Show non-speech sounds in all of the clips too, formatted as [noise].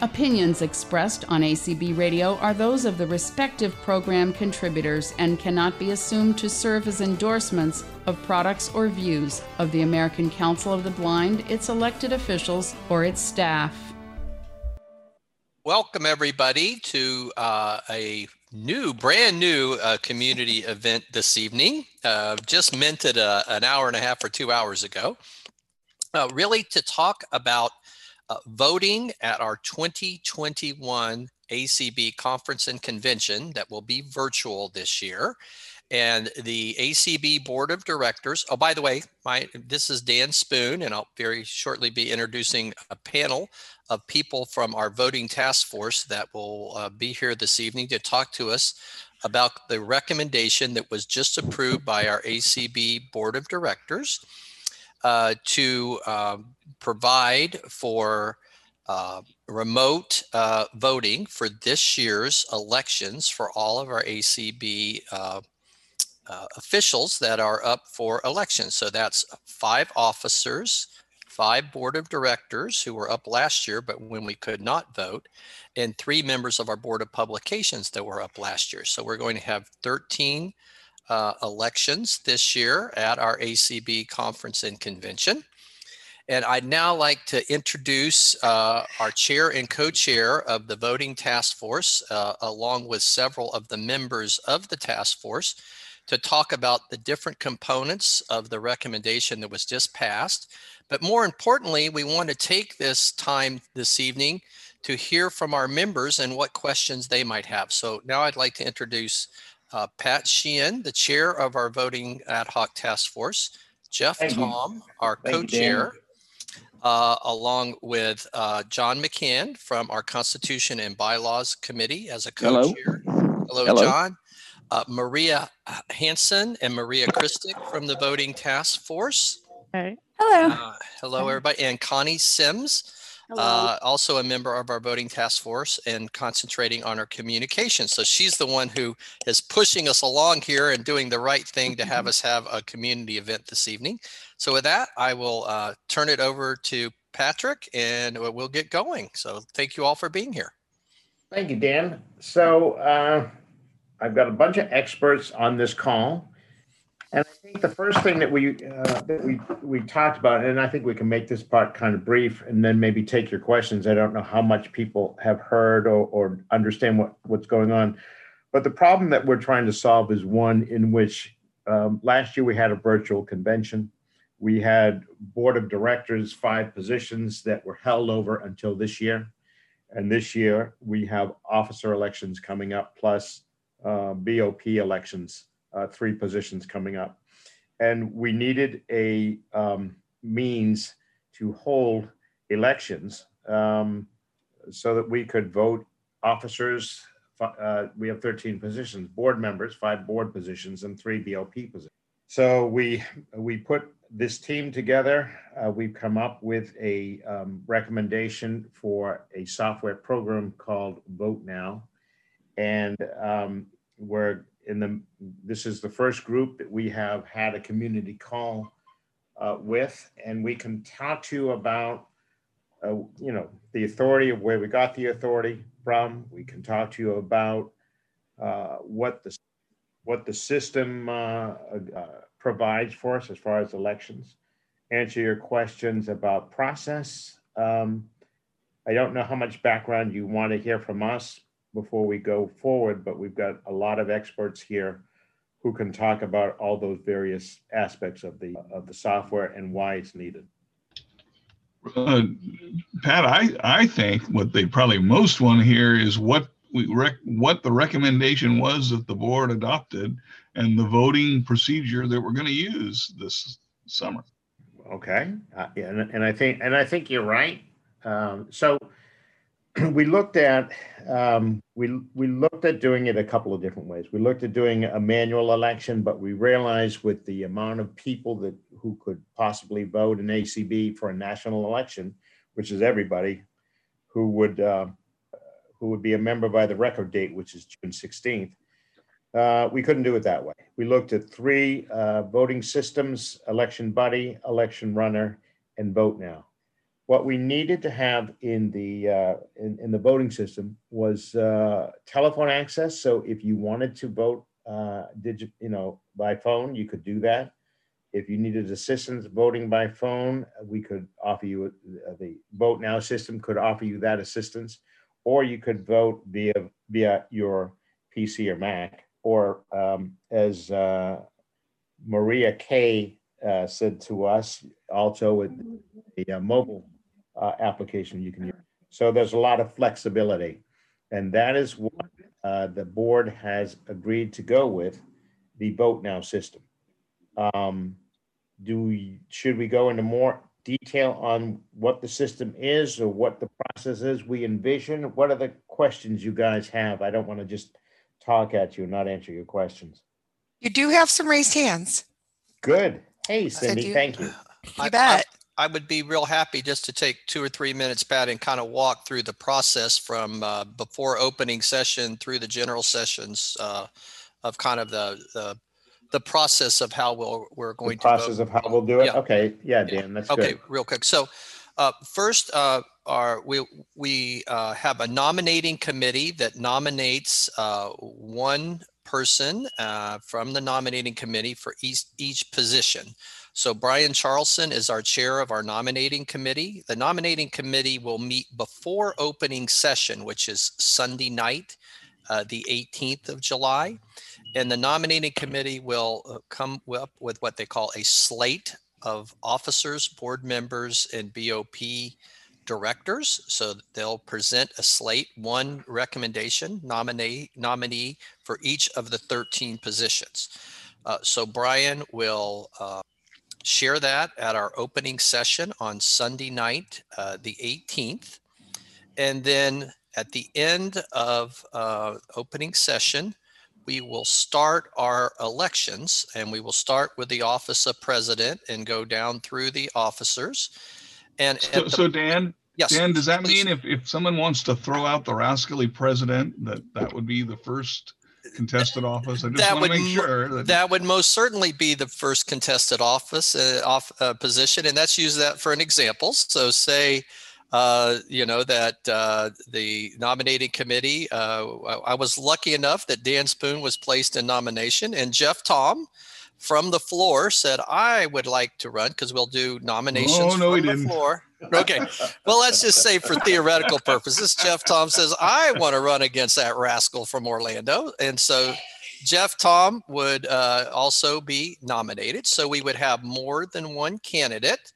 Opinions expressed on ACB Radio are those of the respective program contributors and cannot be assumed to serve as endorsements of products or views of the American Council of the Blind, its elected officials, or its staff. Welcome, everybody, to uh, a new, brand new uh, community event this evening. Uh, just minted a, an hour and a half or two hours ago. Uh, really, to talk about uh, voting at our 2021 ACB conference and convention that will be virtual this year. And the ACB board of directors. Oh, by the way, my this is Dan Spoone, and I'll very shortly be introducing a panel of people from our voting task force that will uh, be here this evening to talk to us about the recommendation that was just approved by our ACB board of directors uh, to um, provide for uh, remote uh, voting for this year's elections for all of our ACB uh, uh, officials that are up for election. So that's five officers, five board of directors who were up last year, but when we could not vote, and three members of our board of publications that were up last year. So we're going to have 13 uh, elections this year at our ACB conference and convention. And I'd now like to introduce uh, our chair and co-chair of the voting task force, uh, along with several of the members of the task force, to talk about the different components of the recommendation that was just passed. But more importantly, we want to take this time this evening to hear from our members and what questions they might have. So now I'd like to introduce uh, Pat Sheehan, the chair of our voting ad hoc task force, Jeff Thank you. Thom, our co-chair, uh, along with uh, John McCann from our Constitution and Bylaws Committee as a co-chair. Hello, Hello. John. Uh, Maria Hanson and Maria Christic from the Voting Task Force. Hello. Uh, hello, everybody. And Connie Sims, Hello. Uh, also a member of our voting task force and concentrating on our communication. So she's the one who is pushing us along here and doing the right thing to have us have a community event this evening. So with that, I will uh, turn it over to Patrick and we'll get going. So thank you all for being here. Thank you, Dan. So uh, I've got a bunch of experts on this call. And I think the first thing that we uh, that we we talked about, and I think we can make this part kind of brief, and then maybe take your questions. I don't know how much people have heard or, or understand what what's going on, but the problem that we're trying to solve is one in which um, last year we had a virtual convention. We had board of directors, five positions that were held over until this year. And this year, we have officer elections coming up, plus uh, BOP elections, uh, three positions coming up. And we needed a um, means to hold elections um, so that we could vote officers. uh, We have 13 positions, board members, five board positions, and three BOP positions. So we, we put this team together. Uh, We've come up with a um, recommendation for a software program called Vote Now. And um, we're in the, this is the first group that we have had a community call uh, with, and we can talk to you about, uh, you know, the authority of where we got the authority from. We can talk to you about uh, what the, what the system uh, uh, provides for us as far as elections. Answer your questions about process. Um, I don't know how much background you want to hear from us before we go forward, but we've got a lot of experts here who can talk about all those various aspects of the, of the software and why it's needed. Uh, Pat, I, I think what they probably most want to hear is what we rec, what the recommendation was that the board adopted and the voting procedure that we're going to use this summer. Okay, uh, yeah, and, and I think, and I think you're right. Um, so [clears throat] we looked at, um, we, we looked at doing it a couple of different ways. We looked at doing a manual election, but we realized with the amount of people that, who could possibly vote in ACB for a national election, which is everybody, who would, uh, who would be a member by the record date, which is June 16th, uh, we couldn't do it that way. We looked at three uh, voting systems, election buddy, election runner, and vote now. What we needed to have in the, uh, in, in the voting system was, uh, telephone access. So if you wanted to vote, uh, you know, by phone, you could do that. If you needed assistance voting by phone, we could offer you, uh, the Vote Now system could offer you that assistance. Or you could vote via, via your PC or Mac, or, um, as, uh, Maria Kay, uh, said to us, also with the mobile uh, application you can use. So there's a lot of flexibility. And that is what uh, the board has agreed to go with, the Vote Now system. Um, Do we, should we go into more detail on what the system is or what the process is we envision? What are the questions you guys have? I don't want to just talk at you and not answer your questions. You do have some raised hands. Good. Hey, Cindy, you- thank you. You I- I- bet. I would be real happy just to take two or three minutes, Pat, and kind of walk through the process from uh, before opening session through the general sessions uh, of kind of the, the, the process of how we'll, we're The going to process vote. of how we'll do it? Yeah. Okay, yeah. Dan, that's Okay, good. real quick. So uh, first, uh, are, we, we uh, have a nominating committee that nominates uh, one person uh, from the nominating committee for each, each position. So Brian Charlson is our chair of our nominating committee. The nominating committee will meet before opening session, which is Sunday night, uh, the 18th of July. And the nominating committee will uh, come up with what they call a slate of officers, board members, and BOP directors. So they'll present a slate, one recommendation, nominee, nominee for each of the 13 positions. Uh, so Brian will uh, share that at our opening session on Sunday night, uh, the 18th. And then at the end of uh, opening session, we will start our elections and we will start with the office of president and go down through the officers. And So, the- so Dan, yes, Dan, does that please. mean if, if someone wants to throw out the rascally president, that that would be the first contested office? I just That want to would make sure that. That would most certainly be the first contested office, uh, off, uh, position, and that's use that for an example. So say, uh, you know, that, uh, the nominating committee, uh, I I was lucky enough that Dan Spoone was placed in nomination and Jeff Thom from the floor said, I would like to run, because we'll do nominations Oh, no, from the didn't. floor. Okay, well, let's just say for theoretical purposes, Jeff Thom says, I want to run against that rascal from Orlando. And so Jeff Thom would uh, also be nominated. So we would have more than one candidate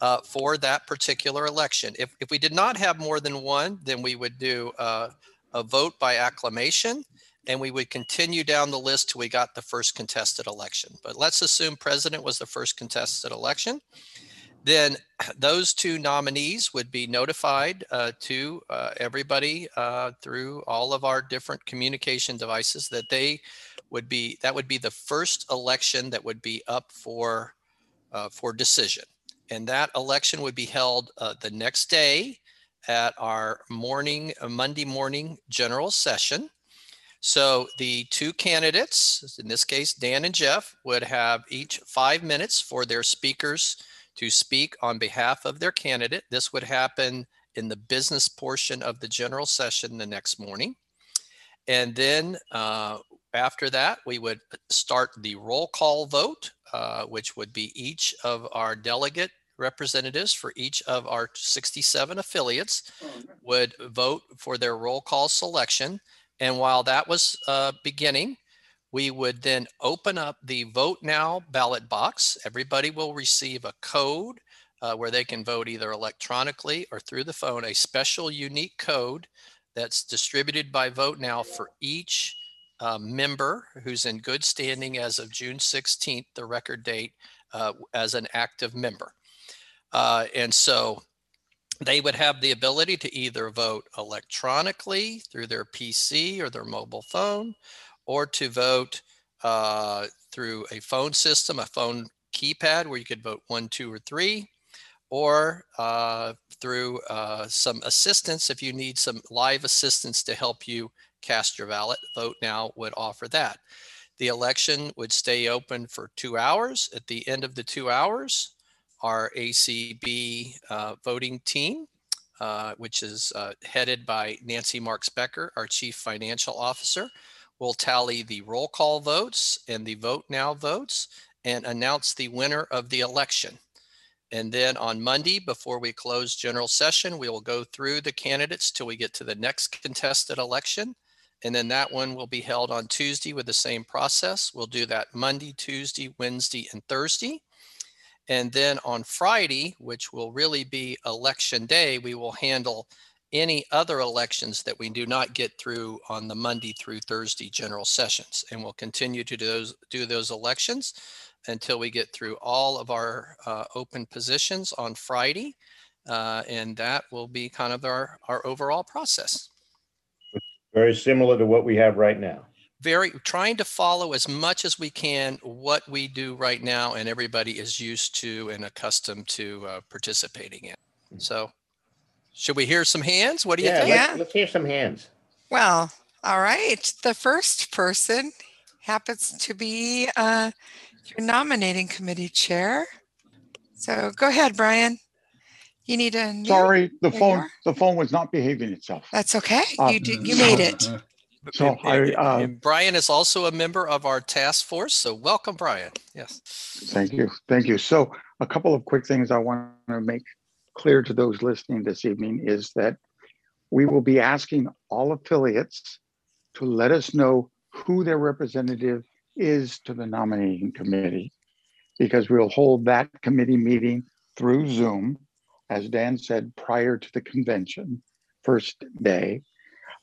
uh, for that particular election. If, if we did not have more than one, then we would do uh, a vote by acclamation and we would continue down the list till we got the first contested election. But let's assume president was the first contested election. Then [clears throat] those two nominees would be notified uh, to uh, everybody uh, through all of our different communication devices that they would be, that would be the first election that would be up for, uh, for decision. And that election would be held uh, the next day at our morning, uh, Monday morning general session. So the two candidates, in this case, Dan and Jeff, would have each five minutes for their speakers to speak on behalf of their candidate. This would happen in the business portion of the general session the next morning. And then uh, after that, we would start the roll call vote, uh, which would be each of our delegate representatives for each of our 67 affiliates would vote for their roll call selection. And while that was uh, beginning, we would then open up the vote now ballot box. Everybody will receive a code uh, where they can vote either electronically or through the phone, a special unique code that's distributed by Vote Now for each uh, member who's in good standing as of June 16th, the record date, uh, as an active member. Uh, and so they would have the ability to either vote electronically through their PC or their mobile phone, or to vote uh, through a phone system, a phone keypad where you could vote one, two, or three, or uh, through uh, some assistance if you need some live assistance to help you cast your ballot. Vote Now would offer that. The election would stay open for two hours. At the end of the two hours, our ACB uh, voting team, uh, which is uh, headed by Nancy Marks Becker, our Chief Financial Officer, will tally the roll call votes and the vote now votes and announce the winner of the election. And then on Monday, before we close general session, we will go through the candidates till we get to the next contested election. And then that one will be held on Tuesday with the same process. We'll do that Monday, Tuesday, Wednesday, and Thursday. And then on Friday, which will really be election day, we will handle any other elections that we do not get through on the Monday through Thursday general sessions. And we'll continue to do those, do those elections until we get through all of our uh, open positions on Friday. Uh, and that will be kind of our, our overall process. Very similar to what we have right now. Very trying to follow as much as we can what we do right now and everybody is used to and accustomed to uh, participating in. So should we hear some hands? What do you Yeah, think? Yeah. let's, let's hear some hands. Well, all right. The first person happens to be uh, your nominating committee chair. So go ahead, Brian. You need a new- Sorry, the phone, the phone was not behaving itself. That's okay. Uh, You did, you made it. [laughs] So I, uh, Brian is also a member of our task force. So welcome, Brian. Yes. Thank you, thank you. So a couple of quick things I want to make clear to those listening this evening is that we will be asking all affiliates to let us know who their representative is to the nominating committee. Because we'll hold that committee meeting through Zoom, as Dan said, prior to the convention, first day.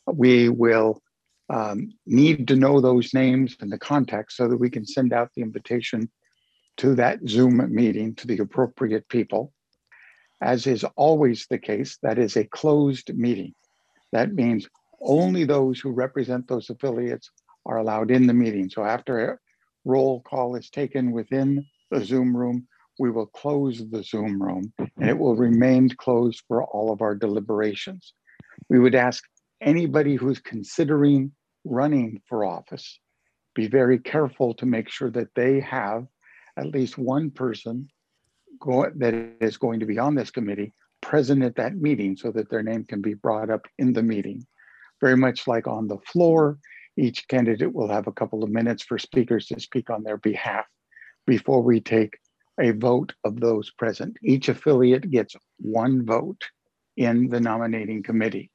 We will um, need to know those names and the context so that we can send out the invitation to that Zoom meeting to the appropriate people. As is always the case, that is a closed meeting. That means only those who represent those affiliates are allowed in the meeting. So after a roll call is taken within the Zoom room, we will close the Zoom room and it will remain closed for all of our deliberations. We would ask anybody who's considering running for office, be very careful to make sure that they have at least one person go, that is going to be on this committee present at that meeting so that their name can be brought up in the meeting. Very much like on the floor, each candidate will have a couple of minutes for speakers to speak on their behalf before we take a vote of those present. Each affiliate gets one vote in the nominating committee.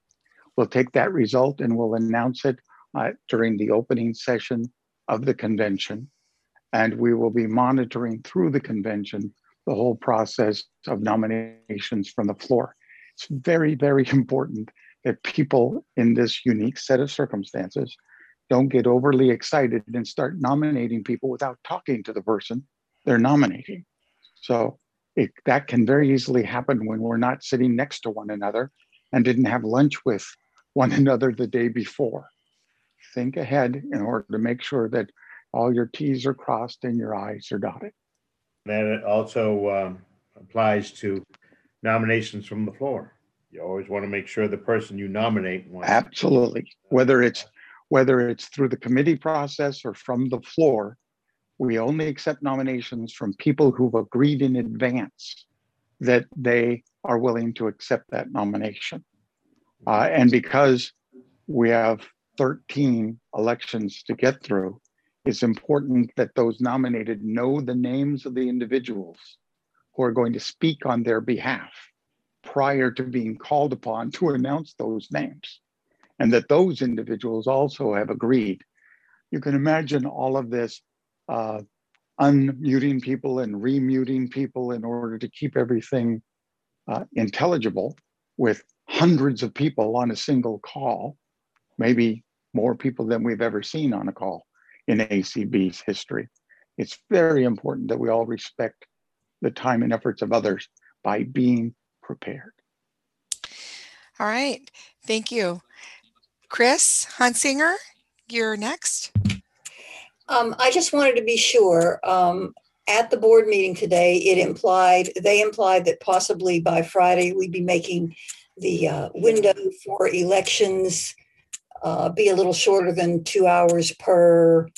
We'll take that result and we'll announce it uh, during the opening session of the convention. And we will be monitoring through the convention the whole process of nominations from the floor. It's very, very [laughs] important that people in this unique set of circumstances don't get overly excited and start nominating people without talking to the person they're nominating. So it, that can very easily happen when we're not sitting next to one another and didn't have lunch with one [laughs] another the day before. Think ahead in order to make sure that all your T's are crossed and your I's are dotted. That also um, applies to nominations from the floor. You always want to make sure the person you nominate. wants- Absolutely. Whether it's whether it's through the committee process or from the floor, we only accept nominations from people who've agreed in advance that they are willing to accept that nomination. Uh, and because we have 13 elections to get through, it's important that those nominated know the names of the individuals who are going to speak on their behalf prior to being called upon to announce those names. And that those individuals also have agreed. You can imagine all of this uh, unmuting people and remuting people in order to keep everything uh, intelligible with hundreds of people on a single call, maybe more people than we've ever seen on a call in ACB's history. It's very important that we all respect the time and efforts of others by being prepared. All right. Thank you. Chris Hunsinger, you're next. Um, I just wanted to be sure, um, at the board meeting today, it implied, they implied that possibly by Friday, we'd be making the, uh, window for elections, uh, be a little shorter than two hours per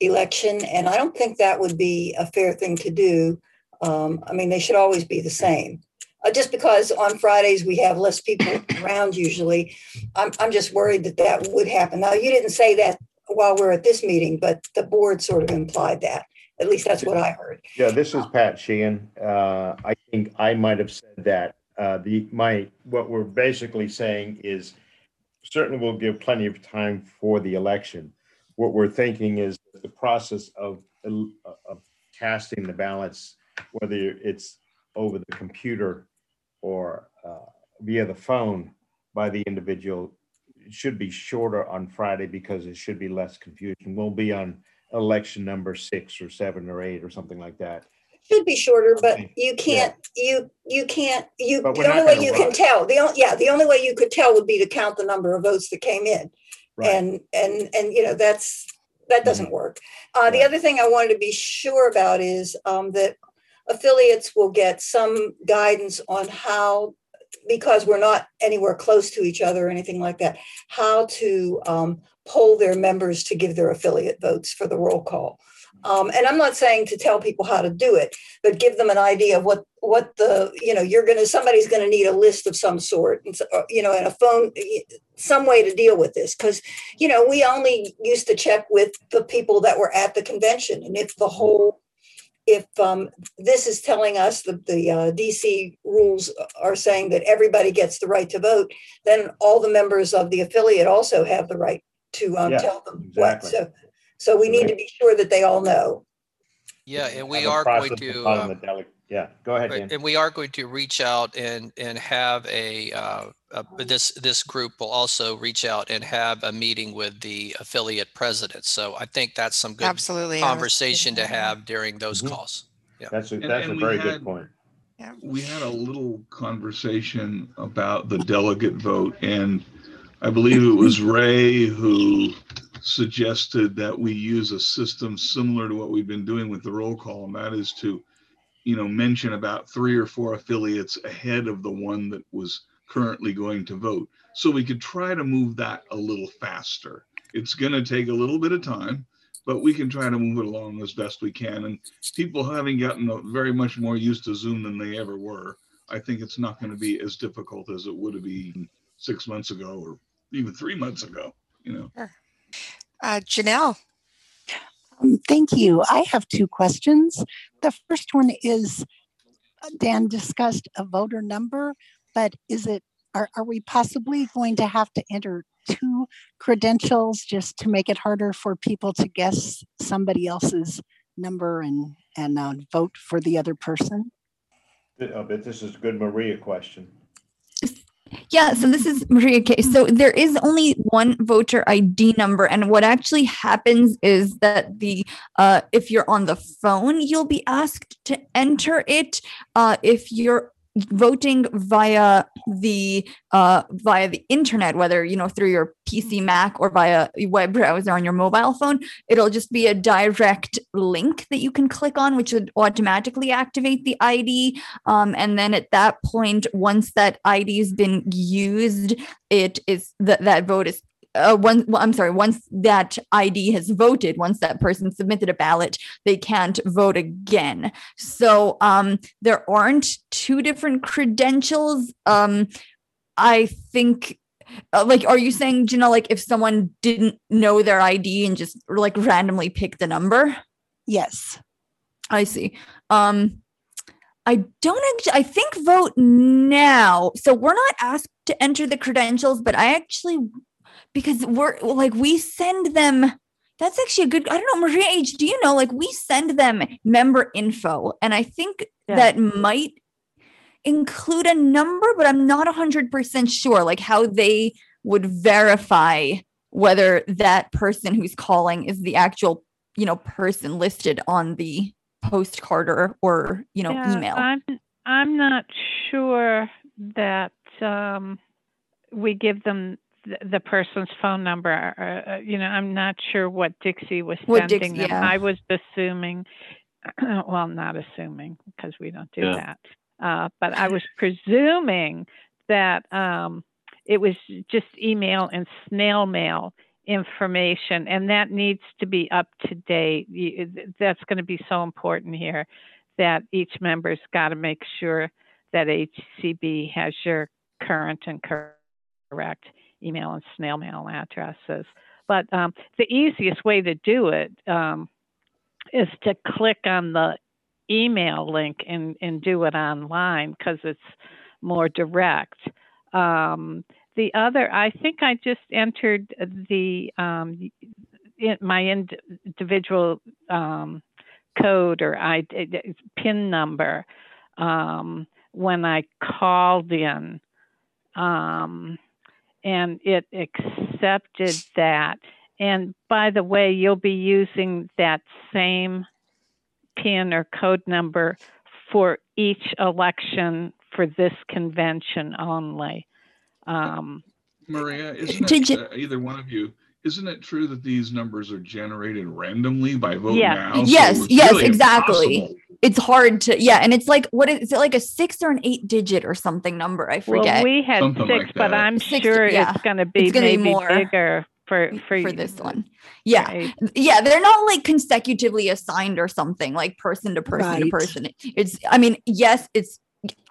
election. And I don't think that would be a fair thing to do. Um, I mean, they should always be the same. Uh, just because on Fridays we have less people around usually, I'm, I'm just worried that that would happen. Now, you didn't say that while we're at this meeting, but the board sort of implied that. At least that's what I heard. Yeah, this is Pat Sheehan. Uh, I think I might have said that. Uh, the, my, what we're basically saying is certainly we'll give plenty of time for the election. What we're thinking is the process of, of casting the ballots, whether it's over the computer or uh, via the phone by the individual, should be shorter on Friday because it should be less confusion. We'll be on election number six or seven or eight or something like that. Should be shorter, but you can't, you, you can't, you, But we're the not only way gonna you can rush. tell, the only, yeah, the only way you could tell would be to count the number of votes that came in. Right. And, and, and, you know, that's, that doesn't work. Uh, the Right. other thing I wanted to be sure about is, um, that affiliates will get some guidance on how, because we're not anywhere close to each other or anything like that, how to, um, poll their members to give their affiliate votes for the roll call. Um, and I'm not saying to tell people how to do it, but give them an idea of what, what the, you know, you're gonna, somebody's gonna need a list of some sort, and, so- uh, you know, and a phone, some way to deal with this, because you know, we only used to check with the people that were at the convention. And if the whole, if um, this is telling us that the uh, DC rules are saying that everybody gets the right to vote, then all the members of the affiliate also have the right to um, Yeah, tell them what. So, so we need to be sure that they all know. Yeah, and we are going to, following the dele- Yeah, go ahead, right, and we are going to reach out and, and have a, uh, uh, this, this group will also reach out and have a meeting with the affiliate presidents. So I think that's some good Absolutely. I was conversation to thinking that. have during those Mhm. calls. That's a, And- that's a and we very good had- point. we had a little conversation about the delegate vote and I believe it was Ray who suggested that we use a system similar to what we've been doing with the roll call, and that is to, you know, mention about three or four affiliates ahead of the one that was currently going to vote. So we could try to move that a little faster. It's going to take a little bit of time, but we can try to move it along as best we can. And people having gotten very much more used to Zoom than they ever were, I think it's not going to be as difficult as it would have been six months ago or even three months ago. You know, Uh, Janelle, Um, Thank you. I have two questions. The first one is, uh, Dan discussed a voter number, but is it, are, are we possibly going to have to enter two credentials just to make it harder for people to guess somebody else's number and, and uh, vote for the other person? I bet this is a good Maria question. Yeah, so this is Maria K. So there is only one voter ID number, and what actually happens is that the uh, if you're on the phone, you'll be asked to enter it. Uh, if you're voting via the uh, via the internet, whether you know through your PC, Mac, or via a web browser on your mobile phone, it'll just be a direct link that you can click on, which would automatically activate the ID. Um, and then at that point, once that ID has been used, it is that that vote is. Uh, one, well, I'm sorry. Once that ID has voted, once that person submitted a ballot, they can't vote again. So um, there aren't two different credentials. Um, I think uh, like are you saying Janelle like if someone didn't know their ID and just like randomly picked a number? Yes. I see. Um I don't actually I think vote now. So we're not asked to enter the credentials, but I actually because we're like we send them that's actually a good I don't know, Maria H, do you know like we send them member info and I think Yeah. that might include a number, but I'm not 100% sure like how they would verify whether that person who's calling is the actual, you know, person listed on the postcard or, or you know, Yeah, email. I'm I'm not sure that um, we give them th- the person's phone number. Uh, uh, you know, I'm not sure what Dixie was What sending Dix- them. yeah. I was assuming, [clears throat] well, not assuming because we don't do Yeah. that. Uh, but I was presuming that um, it was just email and snail mail information, and that needs to be up to date. That's going to be so important here that each member's got to make sure that ACB has your current and correct email and snail mail addresses. But um, the easiest way to do it um, is to click on the email link and, and do it online because it's more direct. Um, the other, I think I just entered the um, in, my individual um, code or I PIN number um, when I called in, um, and it accepted that. And by the way, you'll be using that same PIN or code number for each election for this convention only. Um, Maria, isn't Did it, you- uh, either one of you, isn't it true that these numbers are generated randomly by vote Yes. now? Yes, it's yes, really exactly. impossible. It's hard to yeah, and it's like what is, is it like a six or an eight digit or something number? I forget. well, forget we had Something six, like but. I'm Six, sure yeah. it's going to be It's gonna be more bigger for [laughs] for, for this one. Yeah. right? Yeah, they're not like consecutively assigned or something like person to person to person. It's I mean, yes, it's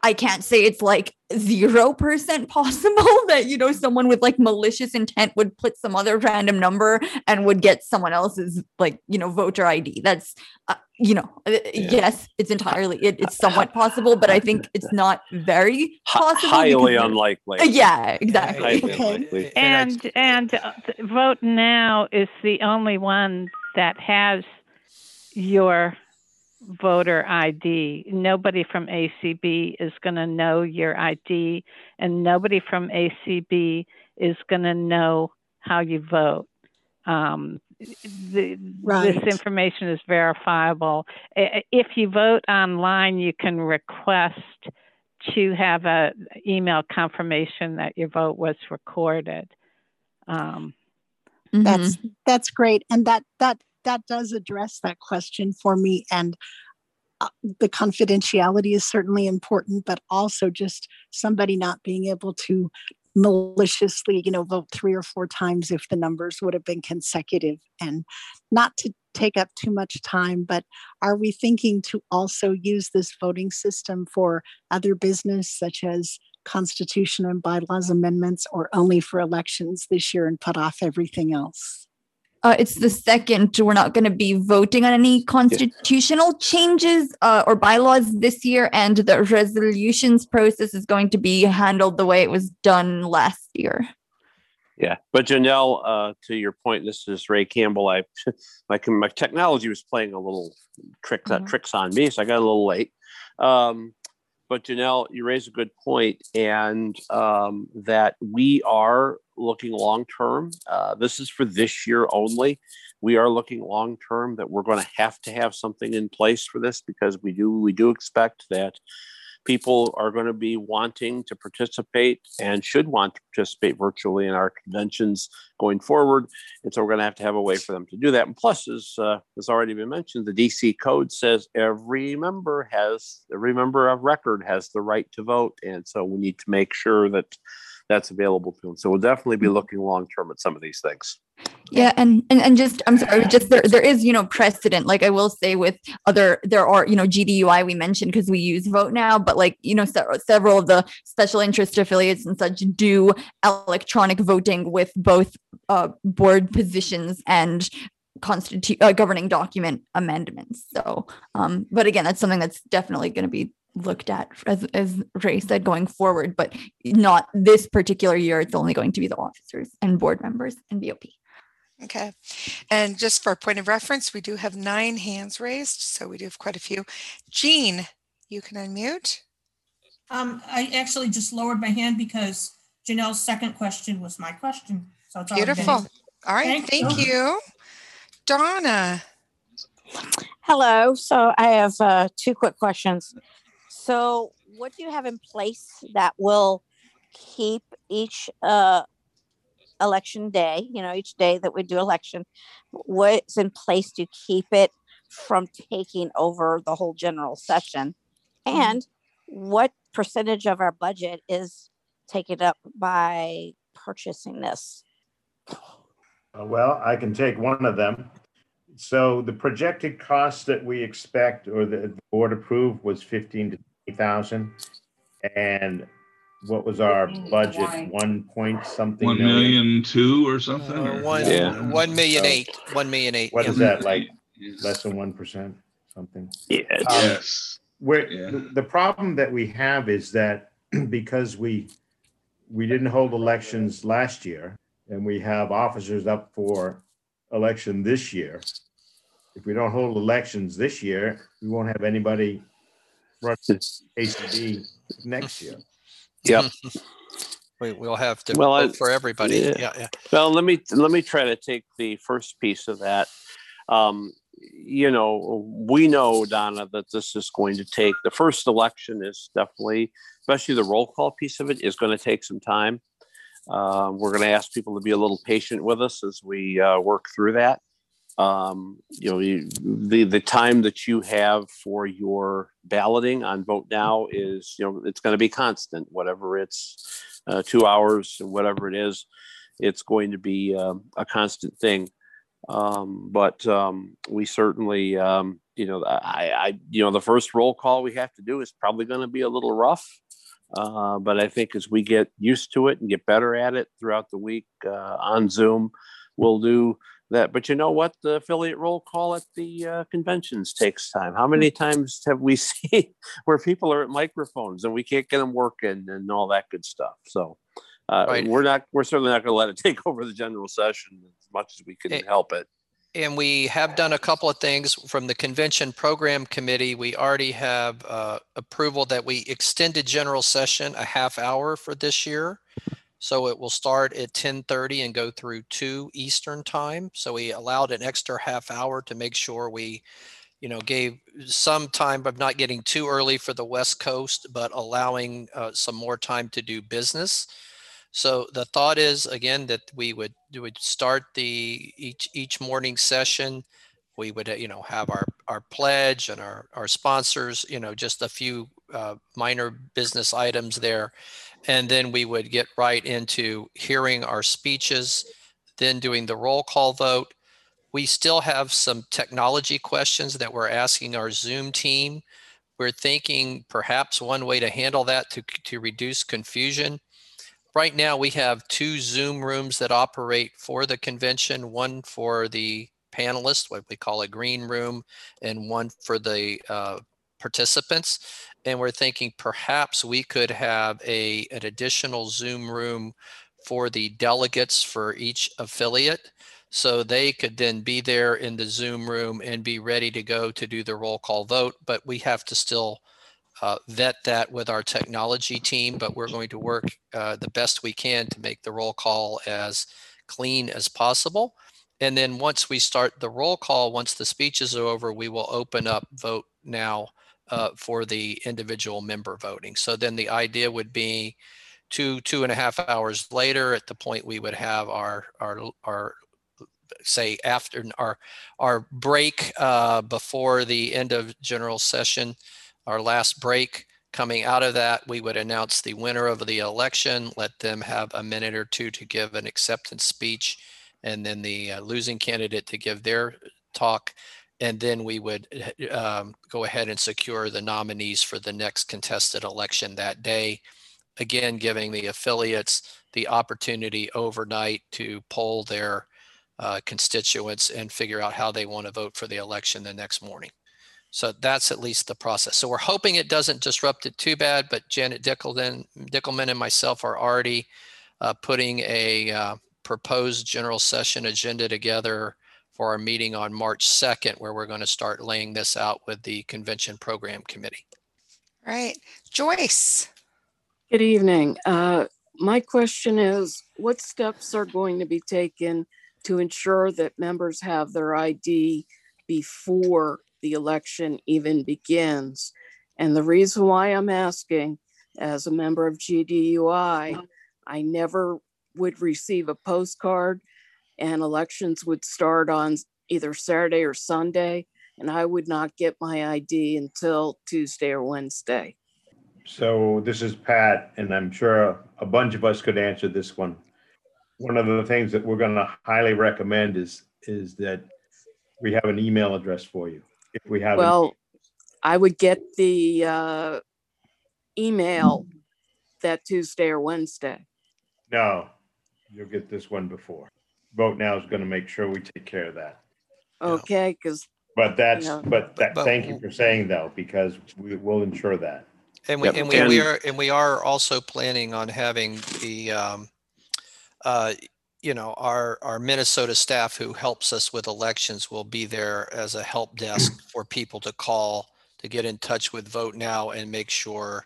I can't say it's like zero percent possible [laughs] that you know someone with like malicious intent would put some other random number and would get someone else's like you know voter ID. That's uh, you know uh, yes, it's entirely it, it's somewhat possible, but I think it's not very possible. because highly they're- unlikely. Uh, yeah, exactly. Highly unlikely. And and uh, vote now is the only one that has your voter ID. Nobody from ACB is going to know your ID, and nobody from ACB is going to know how you vote. Um, the, Right. This information is verifiable. If you vote online, you can request to have a email confirmation that your vote was recorded. Um, Mhm. That's that's great, and that that that does address that question for me. And uh, the confidentiality is certainly important, but also just somebody not being able to maliciously, you know, vote three or four times if the numbers would have been consecutive, and not to take up too much time. But are we thinking to also use this voting system for other business, such as constitution and bylaws amendments or only for elections this year and put off everything else? Uh, it's the second. We're not going to be voting on any constitutional changes uh, or bylaws this year, and the resolutions process is going to be handled the way it was done last year. Yeah, but Janelle, uh, to your point, this is Ray Campbell. I [laughs] my my technology was playing a little trick uh, Mhm. tricks on me, so I got a little late. Um, but Janelle, you raise a good point, and um, that we are looking long term. Uh, this is for this year only. We are looking long term that we're going to have to have something in place for this because we do we do expect that people are going to be wanting to participate and should want to participate virtually in our conventions going forward. And so we're going to have to have a way for them to do that. And plus, as uh, has already been mentioned, the DC code says every member has, every member of record has the right to vote. And so we need to make sure that that's available to them. So we'll definitely be looking long term at some of these things. Yeah, and, and and just I'm sorry, just there there is you know precedent. Like I will say with other there are you know GDUI we mentioned because we use Vote Now, but like you know se- several of the special interest affiliates and such do electronic voting with both uh, board positions and constitute uh, governing document amendments. So, um, but again, that's something that's definitely going to be looked at as as Ray said going forward, but not this particular year. It's only going to be the officers and board members and BOP. Okay. And just for a point of reference, we do have nine hands raised, so we do have quite a few. Jean, you can unmute. Um, I actually just lowered my hand because Janelle's second question was my question. So it's already been Beautiful. answered. All right, Thank thank you. you. Donna, Hello. So I have uh, two quick questions. So, what do you have in place that will keep each uh, election day, you know, each day that we do election, what's in place to keep it from taking over the whole general session? And what percentage of our budget is taken up by purchasing this? Uh, Well, I can take one of them. So the projected cost that we expect or the the board approved was fifteen to twenty thousand. And what was our budget? One point something One million? million two or something? Uh, or- One, Yeah. one million So- eight, one million eight. What yeah. is that, like less than one percent, something? Yeah, Um, Yes. Where, Yeah. the, the problem that we have is that [clears throat] because we, we didn't hold elections last year and we have officers up for election this year. If we don't hold elections this year, we won't have anybody run ACB next year. Yep. [laughs] We, we'll have to Well, I- for everybody. yeah. Yeah, yeah. Well, let me let me try to take the first piece of that. Um, you know, we know Donna that this is going to take the first election is definitely, especially the roll call piece of it, is going to take some time. Uh, we're going to ask people to be a little patient with us as we uh, work through that. Um, you know, you, the the time that you have for your balloting on Vote Now is, you know, it's going to be constant, whatever it's uh, two hours, whatever it is it's going to be um, a constant thing. Um, but um, we certainly, um, you know, I, I, you know, the first roll call we have to do is probably going to be a little rough. Uh, but I think as we get used to it and get better at it throughout the week uh, on Zoom, we'll do that. But you know what? The affiliate roll call at the uh, conventions takes time. How many times have we [laughs] seen where people are at microphones and we can't get them working and all that good stuff? So uh, Right. we're not, we're certainly not going to let it [laughs] take over the general session as much as we can Eh, help it. And we have done a couple of things from the convention program committee. We already have uh, approval that we extended general session a half hour for this year. So it will start at 10:30 and go through 2 Eastern time. So we allowed an extra half hour to make sure we, you know, gave some time of not getting too early for the West Coast, but allowing uh, some more time to do business. So the thought is again that we would we would start the each each morning session. We would uh, you know have our our pledge and our our sponsors. You know just a few uh, minor business items there, and then we would get right into hearing our speeches, then doing the roll call vote. We still have some technology questions that we're asking our Zoom team. We're thinking perhaps one way to handle that to to reduce confusion right now we have two zoom rooms that operate for the convention one for the panelists what we call a green room and one for the uh, participants and we're thinking perhaps we could have a an additional zoom room for the delegates for each affiliate so they could then be there in the zoom room and be ready to go to do the roll call vote but we have to still uh, vet that with our technology team, but we're going to work uh, the best we can to make the roll call as clean as possible. And then once we start the roll call, once the speeches are over, we will open up vote now uh, for the individual member voting. So then the idea would be two, two and a half hours later, at the point we would have our, our, our say after our, our break uh, before the end of general session, our last break. Coming out of that, we would announce the winner of the election, let them have a minute or two to give an acceptance speech, and then the uh, losing candidate to give their talk. And then we would um, go ahead and secure the nominees for the next contested election that day. Again, giving the affiliates the opportunity overnight to poll their uh, constituents and figure out how they want to vote for the election the next morning. So that's at least the process. So we're hoping it doesn't disrupt it too bad, but Janet Dickelman, Dickelman and myself are already uh, putting a uh, proposed general session agenda together for our meeting on March 2nd, where we're going to start laying this out with the convention program committee. All right, Joyce. Good evening. Uh, my question is, what steps are going to be taken to ensure that members have their ID before the election even begins? And the reason why I'm asking, as a member of GDUI, I never would receive a postcard and elections would start on either Saturday or Sunday, and I would not get my ID until Tuesday or Wednesday. So this is Pat, and I'm sure a bunch of us could answer this one. One of the things that we're going to highly recommend is, is that we have an email address for you. If we have. Well, I would get the uh, email that Tuesday or Wednesday. No, you'll get this one before. Vote Now is going to make sure we take care of that. Okay, because But that's, Yeah. but that, But- thank you for saying though, because we will ensure that. And we, Yep, and we, we and- are, and we are also planning on having the, um, uh, you know, our, our Minnesota staff who helps us with elections will be there as a help desk [clears throat] for people to call, to get in touch with Vote Now and make sure,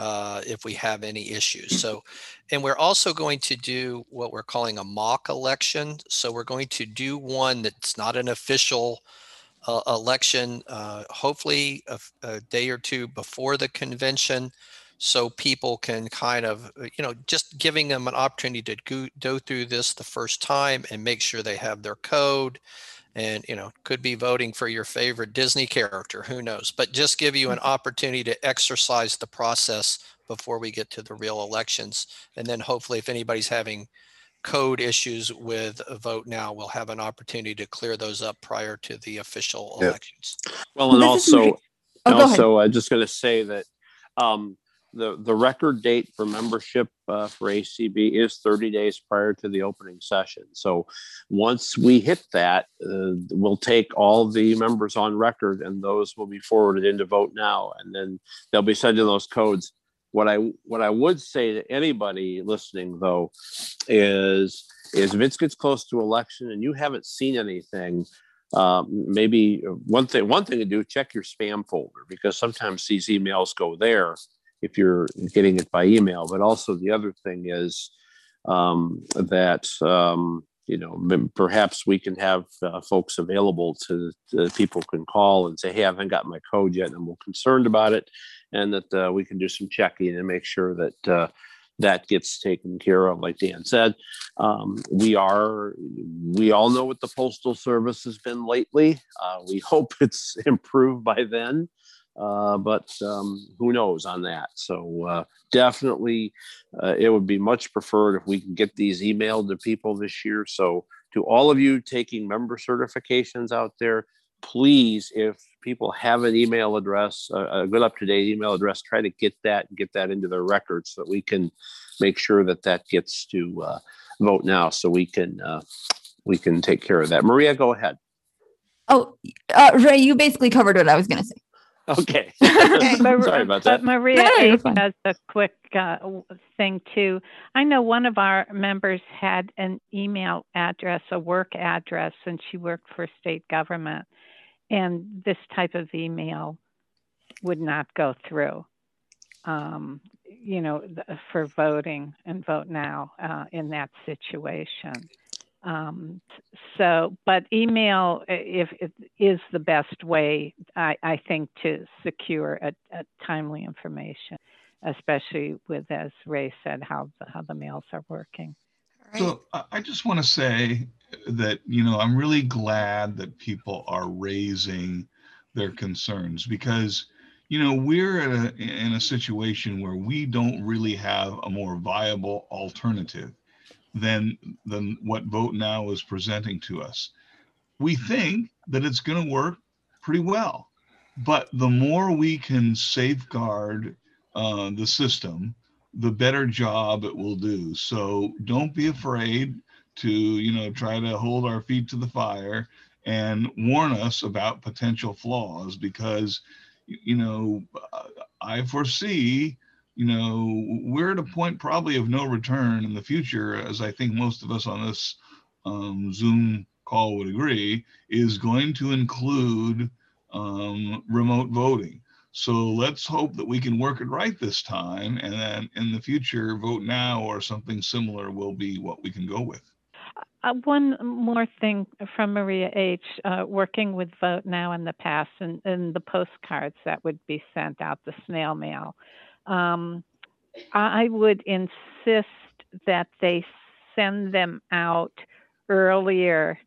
uh, if we have any issues. So, and we're also going to do what we're calling a mock election. So we're going to do one that's not an official, uh, election, uh, hopefully a day or two before the convention. So people can kind of, uh, you know, just giving them an opportunity to go, go through this the first time and make sure they have their code. And, you know, could be voting for your favorite Disney character, who knows? But just give you an opportunity to exercise the process before we get to the real elections. And then hopefully if anybody's having code issues with a vote now, we'll have an opportunity to clear those up prior to the official Yeah. elections. Well, and This also, Oh, and also, I'm just going to say that um, the the record date for membership uh, for ACB is 30 days prior to the opening session. So once we hit that, uh, we'll take all the members on record, and those will be forwarded into Vote Now, and then they'll be sending those codes. What I what I would say to anybody listening though is is if it gets close to election and you haven't seen anything, um, maybe one thing one thing to do check your spam folder because sometimes these emails go there if you're getting it by email. But also the other thing is um, that um, you know perhaps we can have uh, folks available to, to people can call and say hey i haven't got my code yet and little concerned about it and that uh, we can do some checking and make sure that uh, that gets taken care of. Like dan said um, we are we all know what the postal service has been lately. Uh, we [laughs] hope it's improved by then uh, but um, who knows on that? So uh, definitely uh, it would be much preferred if we can get these emailed to people this year. So to all of you taking member certifications out there please if people have an email address a, a good up-to-date email address try to get that and get that into their records so that we can make sure that that gets to uh, vote now so we can uh, we can take care of that. Maria go ahead. Oh, Ray, you basically covered what I was going to say. Okay [laughs] Mar- sorry about But that Maria No, you're H fine. has a quick uh, thing too. I know one of our members had an email address, a work address, and she worked for state government. And this type of email would not go through, um, you know, for voting and vote now uh, in that situation. Um, so, but email, i- if it is the best way, I, I think, to secure a, a timely information, especially with, as Ray said, how the, how the mails are working. So I I just want to say that, you know, I'm really glad that people are raising their concerns because, you know, we're in a, in a situation where we don't really have a more viable alternative than, than what Vote Now is presenting to us. We think that it's going to work pretty well, but the more we can safeguard uh, the system, the better job it will do. So don't be afraid to, you know, try to hold our feet to the fire and warn us about potential flaws because, you know, I foresee, you know, we're at a point probably of no return in the future, as I think most of us on this um, Zoom call would agree, is going to include um, remote voting. So let's hope that we can work it right this time, and then in the future, vote now or something similar will be what we can go with. Uh, one more thing from Maria H. Uh, working with Vote Now in the past and, and the postcards that would be sent out, the snail mail. Um, I would insist that they send them out earlier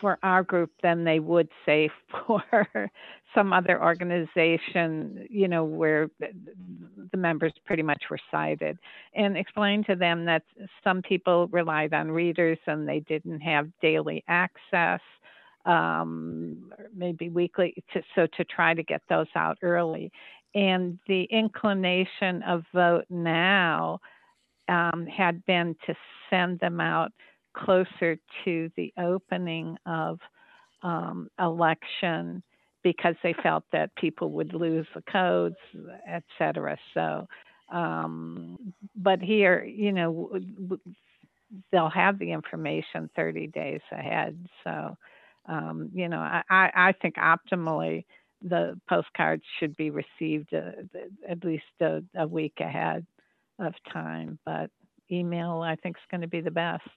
for our group than they would say [laughs] for some other organization, you know, where the, members pretty much were cited, and explain to them that some people relied on readers and they didn't have daily access. um, maybe weekly, to, so to try to get those out early. And the inclination of Vote Now um, had been to send them out closer to the opening of um, election because they felt that people would lose the codes, et cetera. So, um, but here, you know, they'll have the information 30 days ahead. So, um, you know, I, I think optimally the postcards should be received uh, at least a, a week ahead of time, but email I think is going to be the best.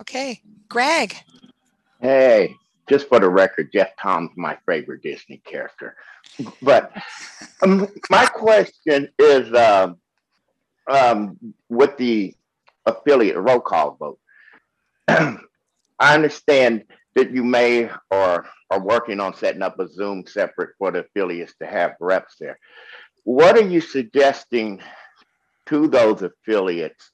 Okay, Greg. Hey, just for the record, Jeff Thom's my favorite Disney character. But um, my question is um, um, with the affiliate roll call vote. [clears throat] I understand that you may or are working on setting up a Zoom separate for the affiliates to have reps there. What are you suggesting to those affiliates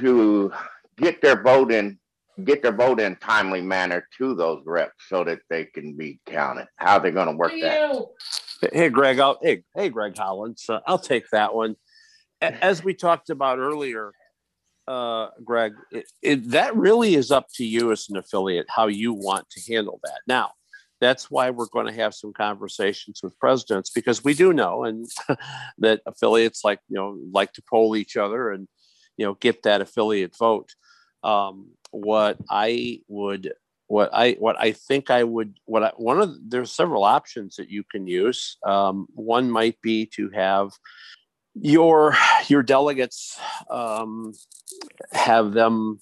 to get their vote in get their vote in timely manner to those reps so that they can be counted. How are they're going to work that? Hey, Greg. I'll, hey, hey, Greg Hollins. Uh, I'll take that one. As we talked about earlier, uh, Greg, it, it, that really is up to you as an affiliate how you want to handle that. Now, that's why we're going to have some conversations with presidents because we do know and [laughs] that affiliates like you know like to poll each other and you know get that affiliate vote. Um, what I would what I what I think I would what I, one of there's several options that you can use. Um, one might be to have your your delegates um, have them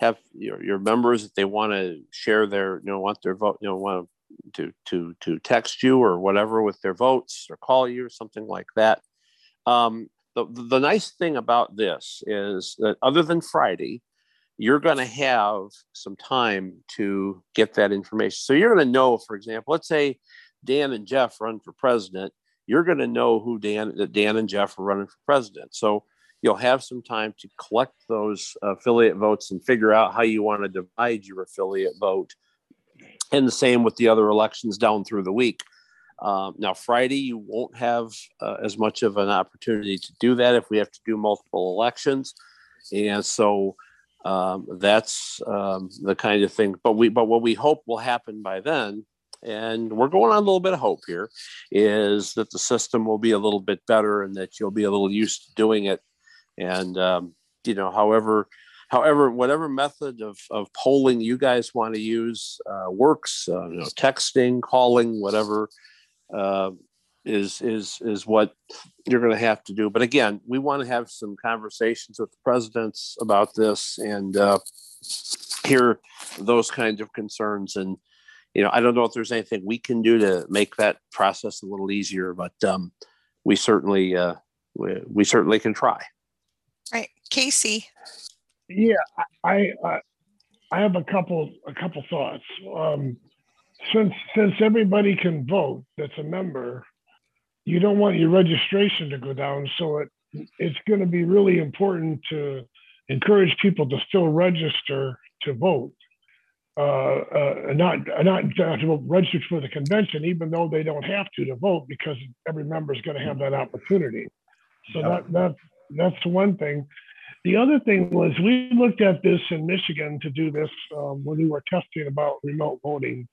have your, your members if they want to share their you know want their vote you know want to to to text you or whatever with their votes or call you or something like that. Um, the, the nice thing about this is that other than Friday, you're going to have some time to get that information. So you're going to know, for example, let's say Dan and Jeff run for president. You're going to know who Dan, that Dan and Jeff are running for president. So you'll have some time to collect those affiliate votes and figure out how you want to divide your affiliate vote. And the same with the other elections down through the week. Um, now, Friday, you won't have uh, as much of an opportunity to do that if we have to do multiple elections. And so um, that's um, the kind of thing. But we, but what we hope will happen by then, and we're going on a little bit of hope here, is that the system will be a little bit better and that you'll be a little used to doing it. And um, you know, however, however, whatever method of of polling you guys want to use uh, works. Uh, you know, texting, calling, whatever. Uh, is is is what you're going to have to do. But again, we want to have some conversations with the presidents about this and uh, hear those kinds of concerns. And you know, I don't know if there's anything we can do to make that process a little easier, but um, we certainly uh, we, we certainly can try. Right, Casey. Yeah, I I, I have a couple a couple thoughts. Um, since since everybody can vote that's a member you don't want your registration to go down. So it it's going to be really important to encourage people to still register to vote, uh, uh, not not to register for the convention, even though they don't have to to vote because every member is going to have that opportunity. So that that that's one thing. The other thing was we looked at this in Michigan to do this um, when we were testing about remote voting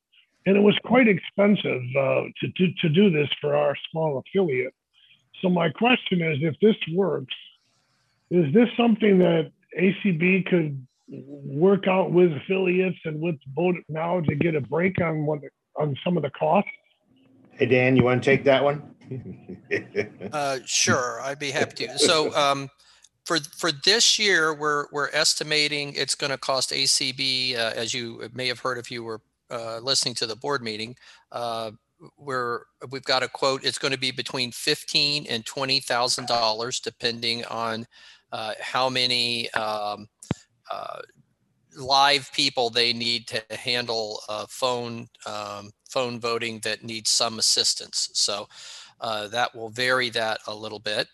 and it was quite expensive uh, to, to, to do this for our small affiliate. So my question is, if this works, is this something that ACB could work out with affiliates and with Vote Now to get a break on what on some of the costs? Hey Dan, you want to take that one? [laughs] uh, sure, I'd be happy to. So [laughs] um, for for this year, we're we're estimating it's going to cost ACB, uh, as you may have heard if you were uh, listening to the board meeting, uh, we're we've got a quote. It's going to be between fifteen and twenty thousand dollars, depending on uh, how many um, uh, live people they need to handle phone um, phone voting that needs some assistance. So uh, that will vary that a little bit.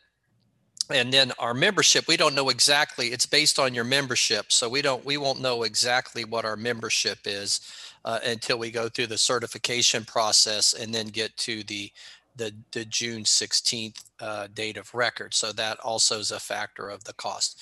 and then our membership, we don't know exactly, it's based on your membership. So we don't, we won't know exactly what our membership is uh, until we go through the certification process and then get to the, the, the June 16th uh, date of record. So that also is a factor of the cost.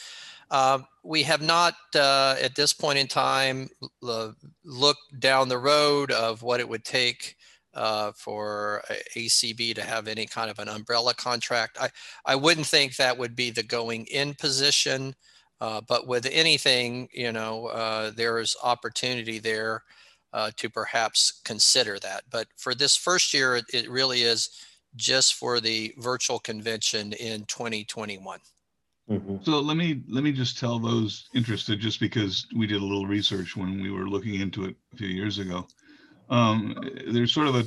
Uh, we have not, uh, at this point in time, looked down the road of what it would take uh, for ACB to have any kind of an umbrella contract. I, I wouldn't think that would be the going in position, uh, but with anything, you know, uh, there is opportunity there uh, to perhaps consider that. But for this first year, it, it really is just for the virtual convention in 2021. So let me let me just tell those interested, just because we did a little research when we were looking into it a few years ago. Um, there's sort of a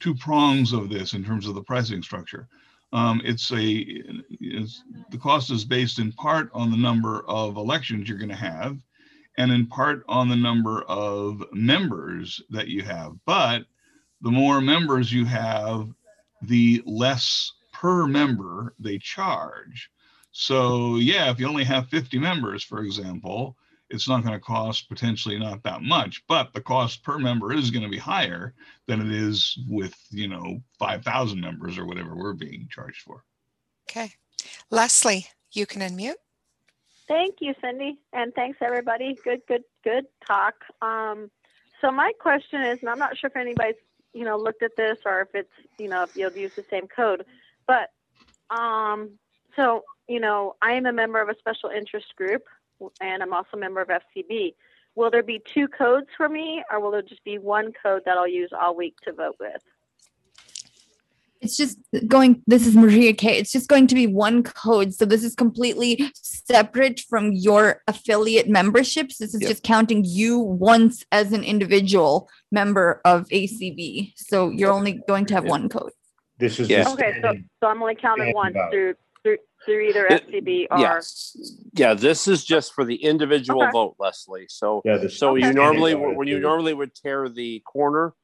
two prongs of this in terms of the pricing structure. Um, it's a it's, the cost is based in part on the number of elections you're going to have, and in part on the number of members that you have. But the more members you have, the less per member they charge. So yeah, if you only have 50 members, for example, it's not going to cost potentially not that much, but the cost per member is going to be higher than it is with, you know, 5,000 members or whatever we're being charged for. Okay. Leslie, you can unmute. Thank you, Cindy, and thanks everybody. Good, good, good talk. Um, so my question is, and I'm not sure if anybody's you know looked at this or if it's you know if you'll use the same code, but um, so you know I am a member of a special interest group, and I'm also a member of FCB. Will there be two codes for me, or will there just be one code that I'll use all week to vote with? It's just going, this is Maria K. It's just going to be one code. So this is completely separate from your affiliate memberships. This is Yep. just counting you once as an individual member of ACB. So you're only going to have one code. This is Yeah. Okay, so so I'm only counting standing once through through through either It- FCB or Yes. Yeah, this is just for the individual Okay. vote, Leslie. So, Yeah, the so you standing normally, when you normally would tear the corner,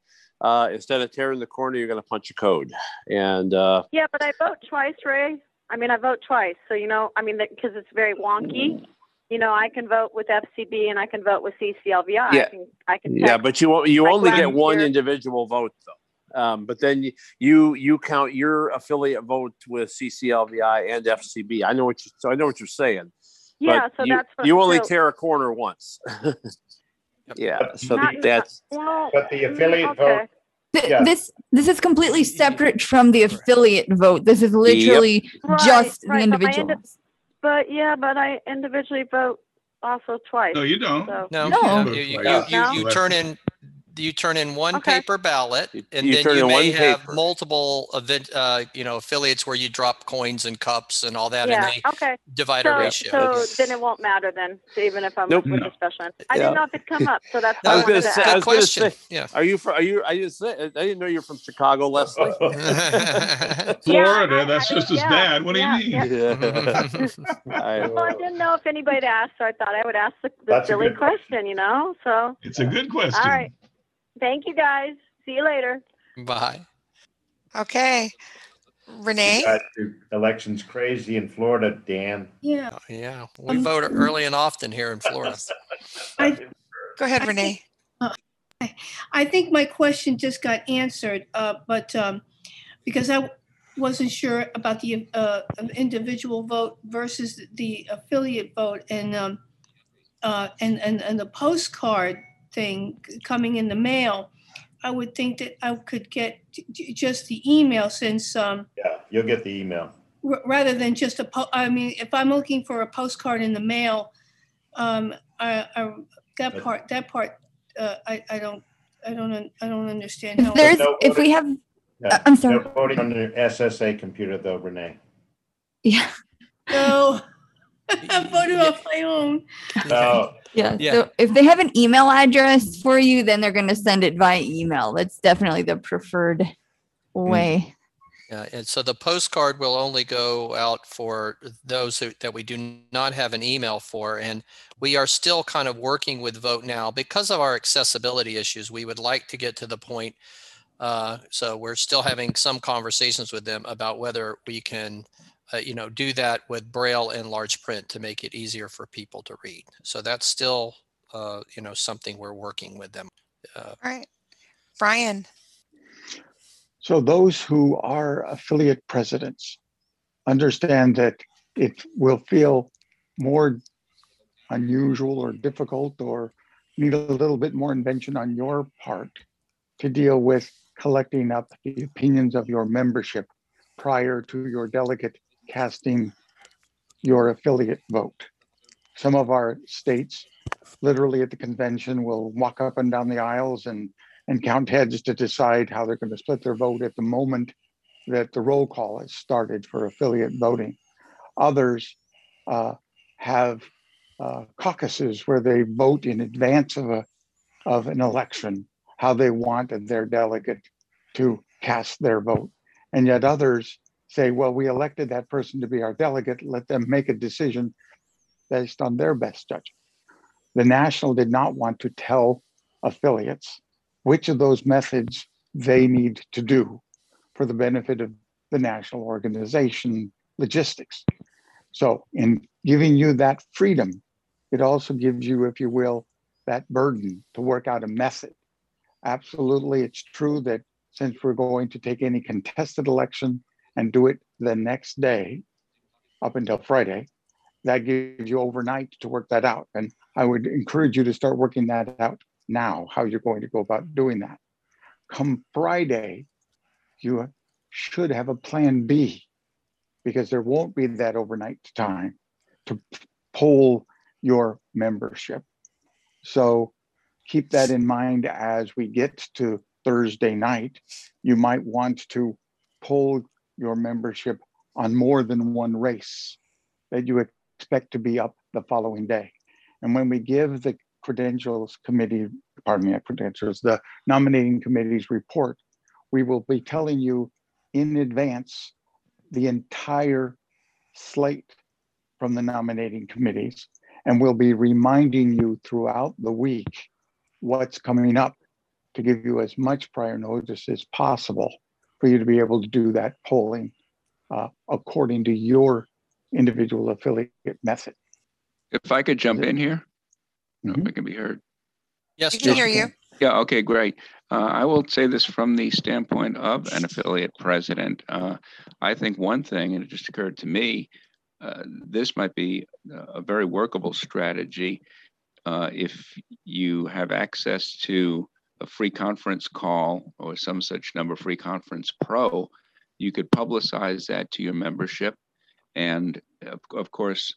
uh, instead of tearing the corner, you're gonna punch a code. And, uh, Yeah, but I vote twice, Ray. I mean, I vote twice. So, you know, I mean, because it's very wonky. You know, I can vote with FCB and I can vote with CCLVI. I Yeah. can, I can yeah, text but you, you my only get one grandmother. individual vote though. Um, but then you- you, you count your affiliate vote with CCLVI and FCB. I know what you, so I know what you're saying. Yeah, but so you- that's what- You only so- tear a corner once. [laughs] Yeah, so Not- that's, Well, But the mm, affiliate okay. vote, Th- Yeah. This this is completely separate from the affiliate vote. This is literally Right, just right, the but my individual. indi- But yeah, but I individually vote also twice. No, you don't. So. No, No. no, you, you, you, you turn in, you turn in one Okay. paper ballot and you then turn you in may one have paper. multiple event, uh, you know, affiliates where you drop coins and cups and all that and they okay. divide so, a ratio. So then it won't matter then, even if I'm Nope. with No. the special. ed. I Yeah. didn't know if it'd come up, so that's No, [laughs] why I I was gonna wanted to say, I ask. was question. say, Yeah. are you from, are you, I didn't I didn't know you're from Chicago, Leslie. [laughs] [laughs] Florida, I- that's I- just as bad. What do you mean? I- Well, I didn't know if anybody asked, so I thought I would ask the, the silly question. question, you know? So, It's a good question. all right. Thank you guys. See you later. Bye. Okay. Renee? uh, the election's crazy in Florida, Dan. Yeah, Oh, Yeah, we Um, vote early and often here in Florida. [laughs] I, Go ahead, I Renee. I think my question just got answered, uh, but, um, because I wasn't sure about the, uh, individual vote versus the affiliate vote and, um, uh, and, and, and the postcard thing coming in the mail. I would think that I could get j- j- just the email since, um, Yeah, you'll get the email. r- rather than just a po, I mean, if I'm looking for a postcard in the mail, um, I, I, that part, that part, uh, I, I don't, I don't, I don't understand how. If there's no if we have Yeah. Uh, I'm sorry. They're voting on the SSA computer though, Renee. yeah No, I'm voting off my own. No, yeah, Yeah. so if they have an email address for you, then they're going to send it via email. That's definitely the preferred way. Yeah, and so the postcard will only go out for those who, that we do not have an email for. And we are still kind of working with Vote Now because of our accessibility issues. We would like to get to the point. Uh, so we're still having some conversations with them about whether we can uh, you know, do that with braille and large print to make it easier for people to read. So that's still, uh, you know, something we're working with them. Uh, All right. Brian, So those who are affiliate presidents understand that it will feel more unusual or difficult or need a little bit more invention on your part to deal with collecting up the opinions of your membership prior to your delegate casting your affiliate vote. Some of our states, literally at the convention, will walk up and down the aisles and, and count heads to decide how they're going to split their vote at the moment that the roll call is started for affiliate voting. Others uh, have uh, caucuses where they vote in advance of a of an election how they want their delegate to cast their vote. And yet others say, well, we elected that person to be our delegate, let them make a decision based on their best judgment. The national did not want to tell affiliates which of those methods they need to do for the benefit of the national organization logistics. So, in giving you that freedom, it also gives you, if you will, that burden to work out a method. Absolutely, it's true that since we're going to take any contested election and do it the next day up until Friday, that gives you overnight to work that out. And I would encourage you to start working that out now, how you're going to go about doing that. Come Friday, you should have a plan B because there won't be that overnight time to poll your membership. So keep that in mind as we get to Thursday night. You might want to poll your membership on more than one race that you expect to be up the following day. And when we give the credentials committee, pardon me, credentials, the nominating committee's report, we will be telling you in advance the entire slate from the nominating committees. And we'll be reminding you throughout the week what's coming up to give you as much prior notice as possible for you to be able to do that polling uh, according to your individual affiliate method. If I could jump in here, no, Mm-hmm. if I can be heard. Yes, we can hear you. Yeah, okay, great. Uh, I will say this from the standpoint of an affiliate president. Uh, I think one thing, and it just occurred to me, uh, this might be a very workable strategy uh, if you have access to a free conference call or some such number, Free Conference Pro. You could publicize that to your membership. And of, of course,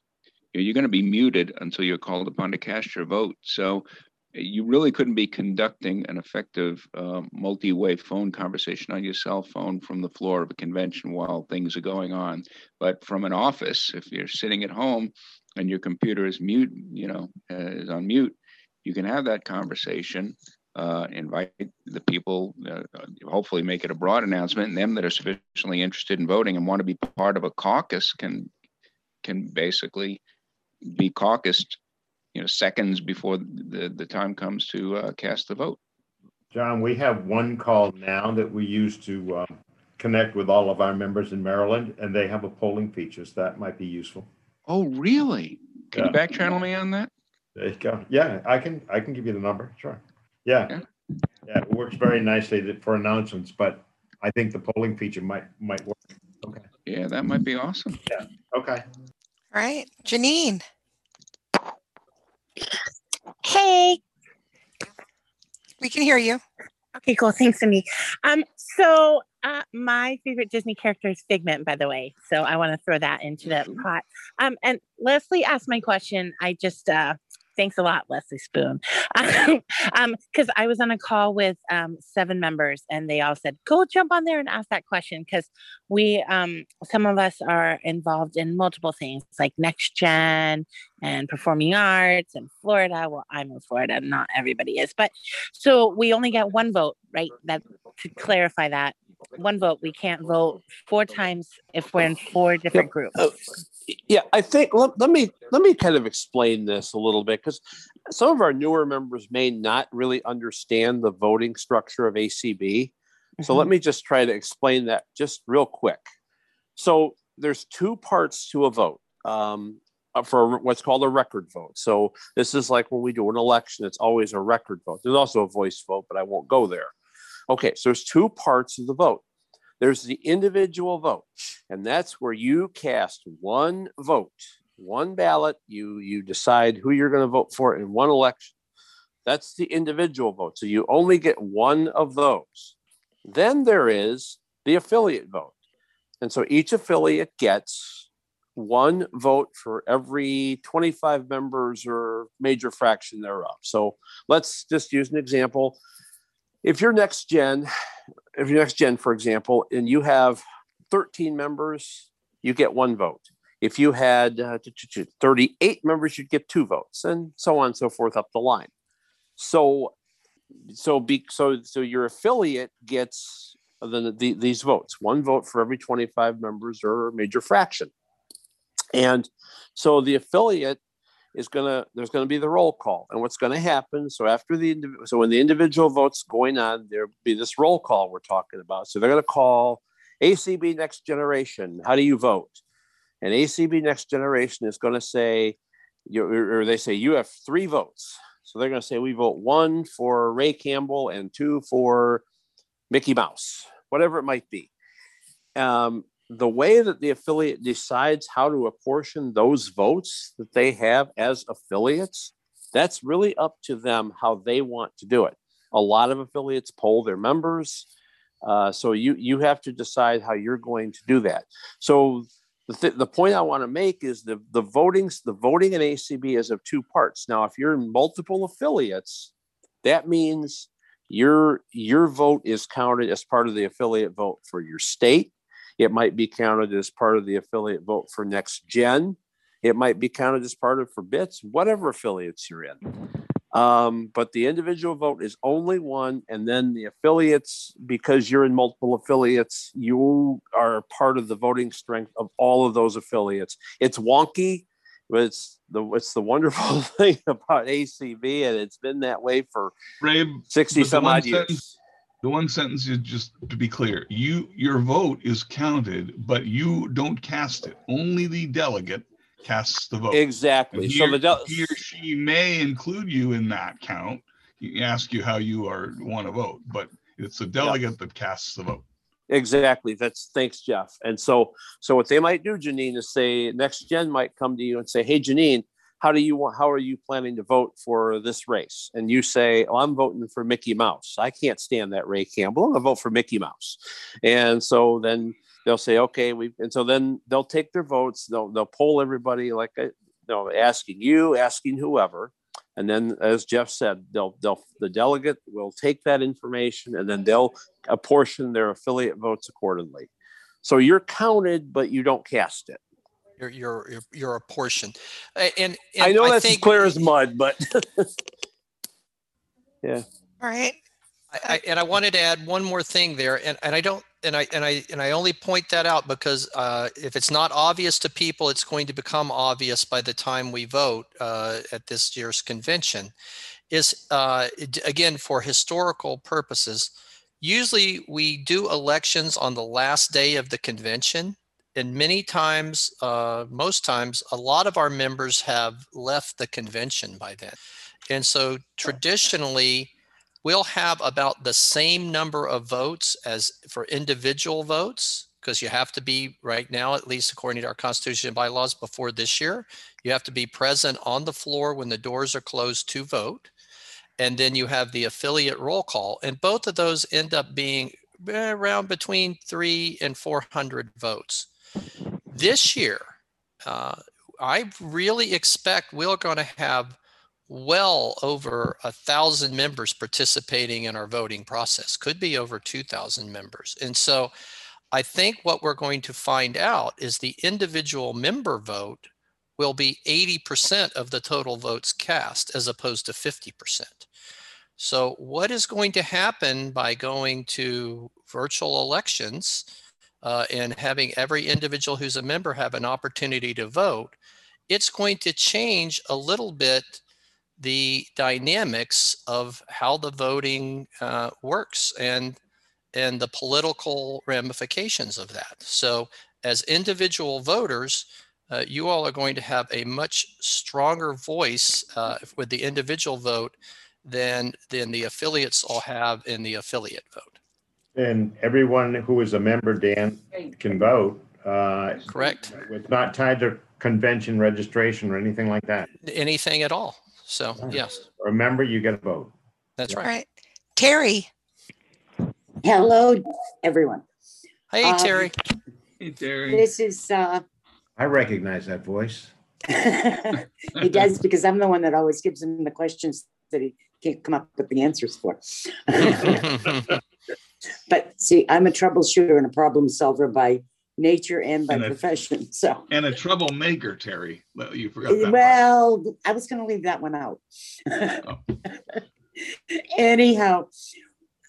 you're going to be muted until you're called upon to cast your vote. So you really couldn't be conducting an effective uh, multi-way phone conversation on your cell phone from the floor of a convention while things are going on. But from an office, if you're sitting at home and your computer is mute, you know, uh, is on mute, you can have that conversation. Uh, invite the people, uh, hopefully make it a broad announcement, and them that are sufficiently interested in voting and want to be part of a caucus can can basically be caucused you know seconds before the the time comes to uh, cast the vote John, we have one call now that we use to uh, connect with all of our members in Maryland, and they have a polling feature, so that might be useful. oh really can you Yeah. back channel me on that There you go. Yeah, I can, I can give you the number, sure. Yeah. Yeah, it works very nicely for announcements, but I think the polling feature might, might work. Okay, yeah that might be awesome yeah, okay. All right. Janine, Hey. we can hear you. Okay, cool. Thanks, Cindy. Um, so uh, my favorite Disney character is Figment, by the way. So I want to throw that into the pot. Um, and Leslie asked my question. I just uh, thanks a lot, Leslie Spoone. [laughs] um, because I was on a call with um seven members, and they all said, "Go jump on there and ask that question," because we um some of us are involved in multiple things like next gen and performing arts and Florida. Well, I'm in Florida, not everybody is, but so we only get one vote, right? That to clarify that one vote, we can't vote four times if we're in four different groups. Yeah, I think let, let me let me kind of explain this a little bit because some of our newer members may not really understand the voting structure of ACB. So let me just try to explain that just real quick. So there's two parts to a vote um, uh, for what's called a record vote. So this is like when we do an election, it's always a record vote. There's also a voice vote, but I won't go there. Okay, so there's two parts of the vote. There's the individual vote, and that's where you cast one vote, one ballot. You you decide who you're going to vote for in one election. That's the individual vote. So you only get one of those. Then there is the affiliate vote. And so each affiliate gets one vote for every 25 members or major fraction thereof. So let's just use an example. If you're next gen, if you're next gen, for example, and you have 13 members, you get one vote. If you had uh, 38 members, you'd get two votes, and so on and so forth up the line. So, so be so so your affiliate gets the, the, these votes, one vote for every 25 members or major fraction. And so the affiliate is going to, there's going to be the roll call. And what's going to happen, so after the, so when the individual votes going on, there'll be this roll call we're talking about. So they're going to call ACB Next Generation. How do you vote? And ACB Next Generation is going to say, or they say, you have three votes. So they're going to say, we vote one for Ray Campbell and two for Mickey Mouse, whatever it might be. Um, the way that the affiliate decides how to apportion those votes that they have as affiliates, that's really up to them how they want to do it. A lot of affiliates poll their members. Uh, so you you have to decide how you're going to do that. So the, th- the point I want to make is the the voting the voting in ACB is of two parts. Now, if you're in multiple affiliates, that means your your vote is counted as part of the affiliate vote for your state it might be counted as part of the affiliate vote for next gen. It might be counted as part of for bits, whatever affiliates you're in. Um, but the individual vote is only one, and then the affiliates, because you're in multiple affiliates, you are part of the voting strength of all of those affiliates. It's wonky, but it's the it's the wonderful [laughs] thing about ACB, and it's been that way for Ray, sixty some odd years. Sentence, the one sentence is just to be clear. You your vote is counted but you don't cast it. Only the delegate casts the vote. Exactly. He, so the de- he or she may include you in that count. He ask you how you are want to vote but it's the delegate that casts the vote. Exactly. That's thanks jeff. And so so what they might do janine is say next gen might come to you and say hey janine how do you want how are you planning to vote for this race? And you say oh, i'm voting for mickey mouse. I can't stand that ray campbell. I'm going to vote for mickey mouse. And so then they'll say okay we and so then they'll take their votes. They'll they'll poll everybody like uh, you know asking you asking whoever. And then as jeff said they'll they'll the delegate will take that information and then they'll apportion their affiliate votes accordingly. So you're counted but you don't cast it your your your, your portion. And, and I know I that's think, clear as mud, but [laughs] yeah. All right. I, I, and I wanted to add one more thing there, and, and I don't, and I and I and I only point that out because uh, if it's not obvious to people, it's going to become obvious by the time we vote uh, at this year's convention. Is uh, again for historical purposes. Usually, we do elections on the last day of the convention, and many times, uh, most times, a lot of our members have left the convention by then. And so traditionally, we'll have about the same number of votes as for individual votes, because you have to be right now, at least according to our constitution and bylaws before this year, you have to be present on the floor when the doors are closed to vote. And then you have the affiliate roll call. And both of those end up being eh, around between three and 400 votes. This year, uh, I really expect we're going to have well over a thousand members participating in our voting process, could be over 2,000 members. And so I think what we're going to find out is the individual member vote will be 80% of the total votes cast as opposed to 50%. So, what is going to happen by going to virtual elections uh, and having every individual who's a member have an opportunity to vote? It's going to change a little bit the dynamics of how the voting uh, works and and the political ramifications of that. So as individual voters, uh, you all are going to have a much stronger voice uh, with the individual vote than than the affiliates all have in the affiliate vote. And everyone who is a member, Dan, can vote. uh, Correct. It's not tied to convention registration or anything like that. Anything at all. So yes, Remember, you get a vote. that's All right. right. Terry, Hello, everyone. Hey Um, Terry. Hey, Terry. This is, uh, I recognize that voice. [laughs] he does because I'm the one that always gives him the questions that he can't come up with the answers for. [laughs] [laughs] But see, I'm a troubleshooter and a problem solver by nature and by And a- profession, [laughs] so. And a troublemaker, Terry. Well, you forgot that. part. Well, I was gonna leave that one out. Oh. [laughs] Anyhow,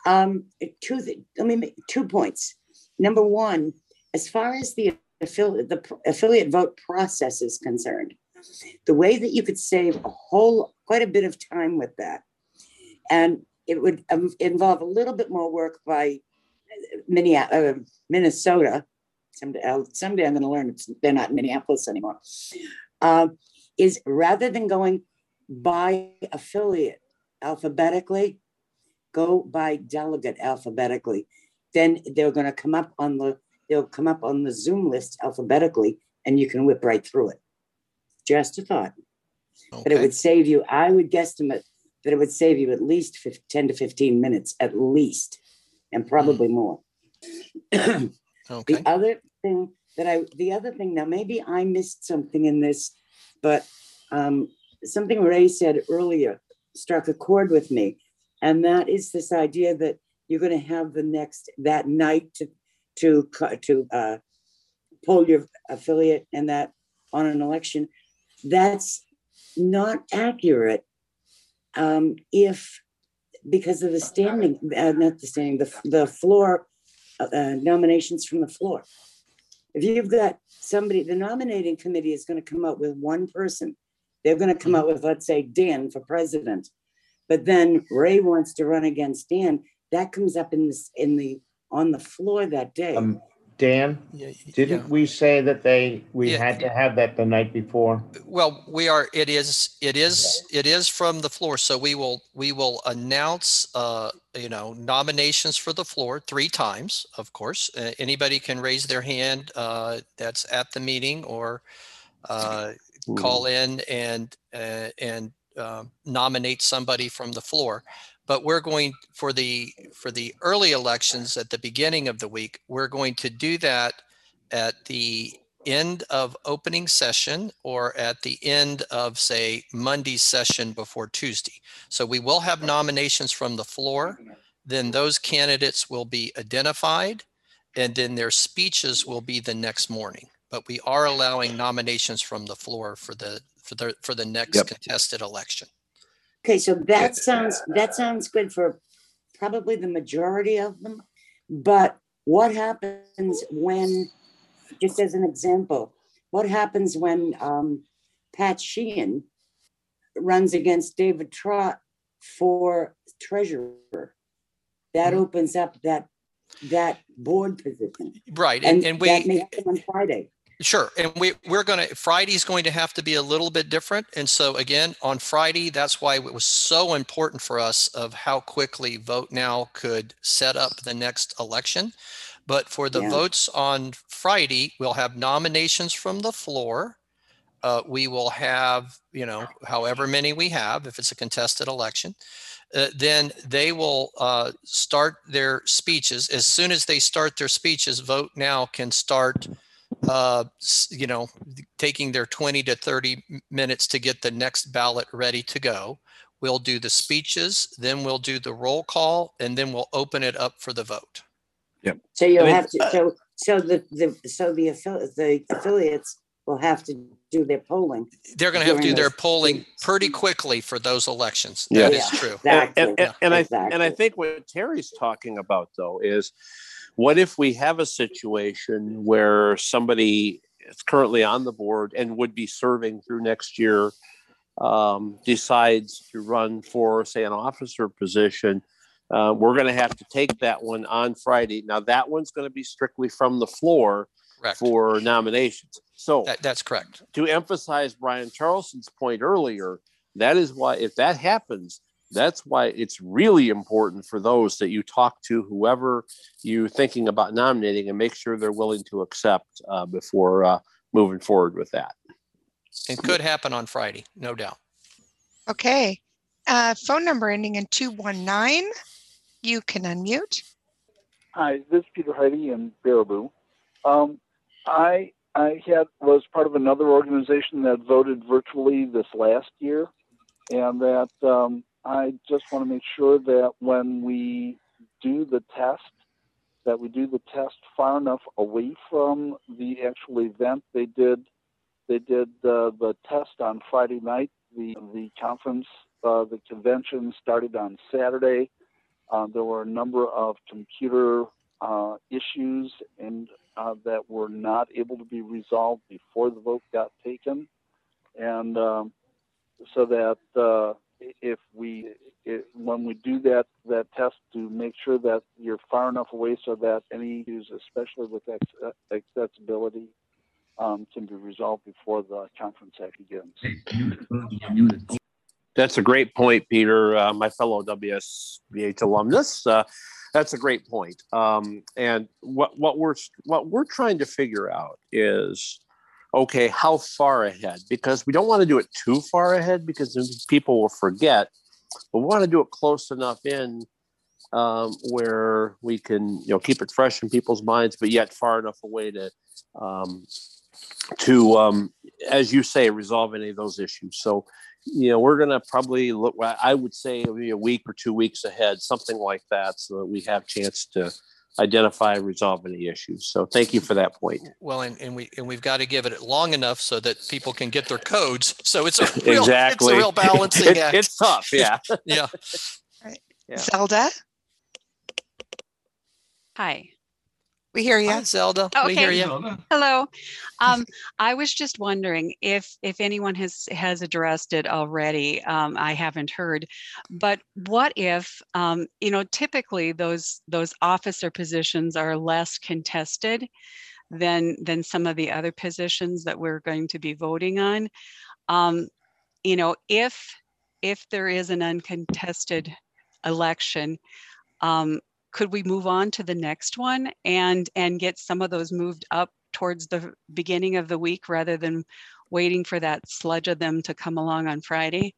um, two, let me make two points. Number one, as far as the affiliate, the affiliate vote process is concerned, the way that you could save a whole, quite a bit of time with that. And it would um, involve a little bit more work by Minneapolis, Minnesota. Someday, I'll- someday I'm gonna learn it's, they're not in Minneapolis anymore. Um, is rather than going by affiliate alphabetically, go by delegate alphabetically. Then they're gonna come up on the, they'll come up on the Zoom list alphabetically and you can whip right through it. Just a thought. But it would save you, I would guesstimate that it would save you at least fif- ten to fifteen minutes, at least, and probably more. [clears throat] Okay. The other thing that I, the other thing, now maybe I missed something in this, but um, something Ray said earlier struck a chord with me. And that is this idea that you're gonna have the next, that night to, to, to uh, poll your affiliate and that on an election. That's not accurate. Um, if, because of the standing, uh, not the standing, the, the floor, uh, uh, nominations from the floor. If you've got somebody, the nominating committee is gonna come up with one person. They're gonna come up with, let's say, Dan for president. But then Ray wants to run against Dan, that comes up in this, in the, on the floor that day. Um, Dan, didn't we say that they, we Yeah. had to have that the night before? Well, we are, it is, it is, it is from the floor. So we will, we will announce, uh, you know, nominations for the floor three times, of course. Uh, Anybody can raise their hand, uh, that's at the meeting or, uh, call in and, uh, and, um, nominate somebody from the floor. But we're going for the, for the early elections at the beginning of the week, we're going to do that at the end of opening session or at the end of, say, Monday's session before Tuesday. So we will have nominations from the floor. Then those candidates will be identified and then their speeches will be the next morning. But we are allowing nominations from the floor for the, for the, for the next Yep. contested election. Okay, so that sounds, that sounds good for probably the majority of them. But what happens when, just as an example, what happens when um, Pat Sheehan runs against David Trott for treasurer? That opens up that, that board position. Right. And, And and we. that may happen on Friday. Sure. And we, we're going to, Friday's going to have to be a little bit different. And so again, on Friday, that's why it was so important for us of how quickly Vote Now could set up the next election. But for the Yeah. votes on Friday, we'll have nominations from the floor. Uh, we will have, you know, however many we have, if it's a contested election. Uh, then they will uh, start their speeches. As soon as they start their speeches, Vote Now can start uh, you know, taking their 20 to 30 minutes to get the next ballot ready to go. We'll do the speeches, then we'll do the roll call, and then we'll open it up for the vote. Yep. So you'll I mean, have to, so, so the, the, so the affiliates, the affiliates will have to do their polling. They're going to have to do their those polling pretty quickly for those elections. Yeah. That is true. And, and, and, and I and. I think what Terry's talking about though is what if we have a situation where somebody is currently on the board and would be serving through next year um, decides to run for say an officer position uh, we're going to have to take that one on friday now that one's going to be strictly from the floor Correct. for nominations. So That, that's correct. to emphasize Brian Charlson's point earlier, that is why if that happens, that's why it's really important for those that you talk to, whoever you're thinking about nominating, and make sure they're willing to accept uh, before uh, moving forward with that. It could happen on Friday, no doubt. Okay. Uh, phone number ending in 219. You can unmute. Hi, this is Peter Heidi in Baraboo. Um, I I had was part of another organization that voted virtually this last year, and that um, I just want to make sure that when we do the test, that we do the test far enough away from the actual event. They did they did uh, the test on Friday night. The the conference, uh, the convention started on Saturday. Uh, there were a number of computer uh, issues and uh, that were not able to be resolved before the vote got taken, and um, so that if we it, when we do that that test to make sure that you're far enough away so that any issues, especially with ex- accessibility, um, can be resolved before the conference act begins. That's a great point, Peter, uh, my fellow WSBH alumnus. Uh, that's a great point. Um, and what what we're what we're trying to figure out is, okay, how far ahead? Because we don't want to do it too far ahead because people will forget. But we want to do it close enough in um, where we can, you know, keep it fresh in people's minds, but yet far enough away to um, to, um, as you say, resolve any of those issues. So, you know, we're going to probably look, I would say maybe a week or two weeks ahead, something like that, so that we have chance to identify and resolve any issues. So thank you for that point. Well, and, and we and we've got to give it long enough so that people can get their codes. So it's a [laughs] real exactly. it's a real balancing It- act. It's tough. Yeah. [laughs] yeah. Yeah. Zelda, Hi. We hear you. Hi, Zelda. We hear you. Hello. [laughs] Um, I was just wondering if if anyone has has addressed it already. Um, I haven't heard, but what if um, you know typically those those officer positions are less contested than than some of the other positions that we're going to be voting on. Um, you know, if if there is an uncontested election, um, could we move on to the next one and and get some of those moved up towards the beginning of the week rather than waiting for that sludge of them to come along on Friday?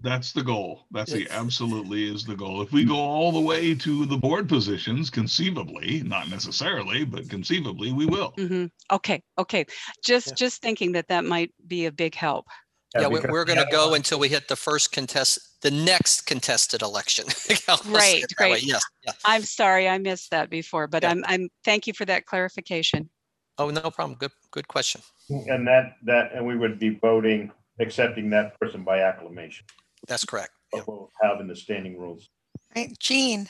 That's the goal. That's the absolutely is the goal. If we go all the way to the board positions, conceivably, not necessarily, but conceivably, we will. hmm Okay, okay. Just just thinking that that might be a big help. Yeah, we, we're going to go until we hit the first contest, the next contested election. [laughs] I'll say Great, it that way. great. Yes. I'm sorry I missed that before, but Yeah. I'm I'm thank you for that clarification. Oh, no problem. Good, good question. And that, that, and we would be voting, accepting that person by acclamation. That's correct. What we'll have in the standing rules. Right, Jean.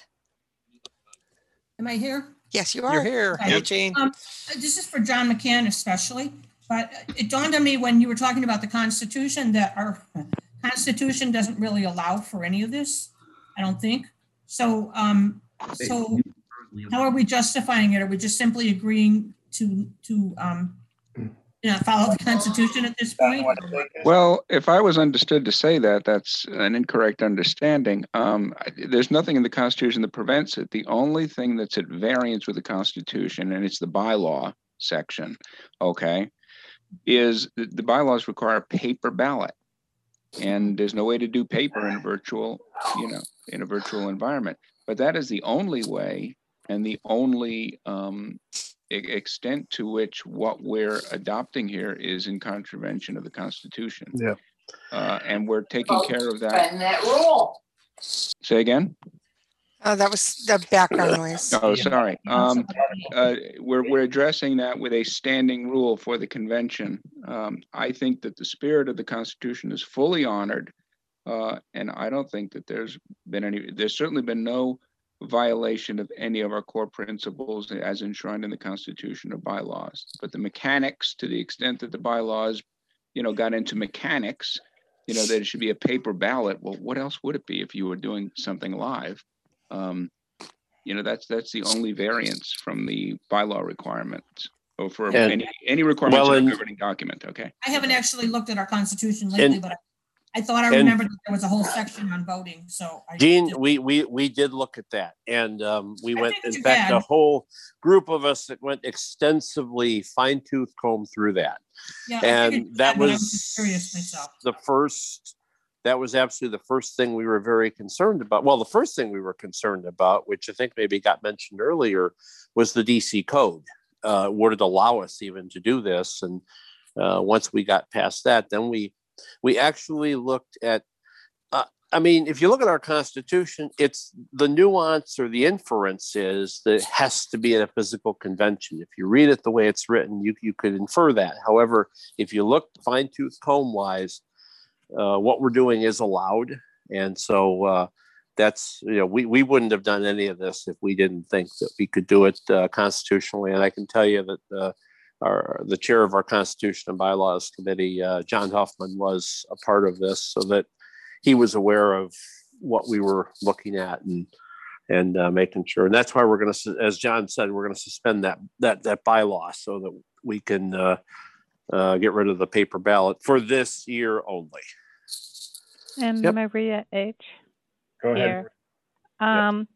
Am I here? Yes, you are. You're are. here. Hey, Gene. Um, this is for John McCann especially, but it dawned on me when you were talking about the Constitution that our Constitution doesn't really allow for any of this. I don't think. So, um, so how are we justifying it? Are we just simply agreeing to, to, um, you know, follow the Constitution at this point? Well, if I was understood to say that, that's an incorrect understanding. Um, I- there's nothing in the Constitution that prevents it. The only thing that's at variance with the Constitution, and it's the bylaw section, okay, is the, the bylaws require a paper ballot. And there's no way to do paper in a virtual, you know, in a virtual environment. But that is the only way and the only um, e- extent to which what we're adopting here is in contravention of the Constitution. Yeah. Uh, and we're taking care of that. that rule. Say again? Oh, that was the background noise. Oh, sorry. Um, uh, we're, we're addressing that with a standing rule for the convention. Um, I think that the spirit of the Constitution is fully honored. Uh, and I don't think that there's been any, there's certainly been no violation of any of our core principles as enshrined in the Constitution or bylaws. But the mechanics, to the extent that the bylaws, you know, got into mechanics, you know, that it should be a paper ballot. Well, what else would it be if you were doing something live? Um, you know, that's that's the only variance from the bylaw requirements. or for And- any, any requirements Well, in a and- governing document, okay. I haven't actually looked at our constitution lately, And- but I I thought I and- remembered that there was a whole section on voting, so. I Dean, just- we, we, we did look at that and um, we went, in you fact, a whole group of us that went extensively fine tooth comb through that. Yeah, And that had, but I was Curious myself. the first, that was absolutely the first thing we were very concerned about. Well, the first thing we were concerned about, which I think maybe got mentioned earlier, was the DC code. Uh, would it allow us even to do this? And uh, once we got past that, then we, we actually looked at uh, I mean, if you look at our constitution, it's the nuance or the inference is that it has to be in a physical convention. If you read it the way it's written, you, you could infer that. However, if you look fine tooth comb wise, uh, what we're doing is allowed. And so uh, that's, you know, we, we wouldn't have done any of this if we didn't think that we could do it uh, constitutionally. And I can tell you that our, the chair of our Constitution and Bylaws Committee, uh, John Huffman, was a part of this so that he was aware of what we were looking at and and uh, making sure. And that's why we're going to, as John said, we're going to suspend that that that bylaw so that we can uh, get rid of the paper ballot for this year only. And Yep. Maria H. Go ahead. here. Um,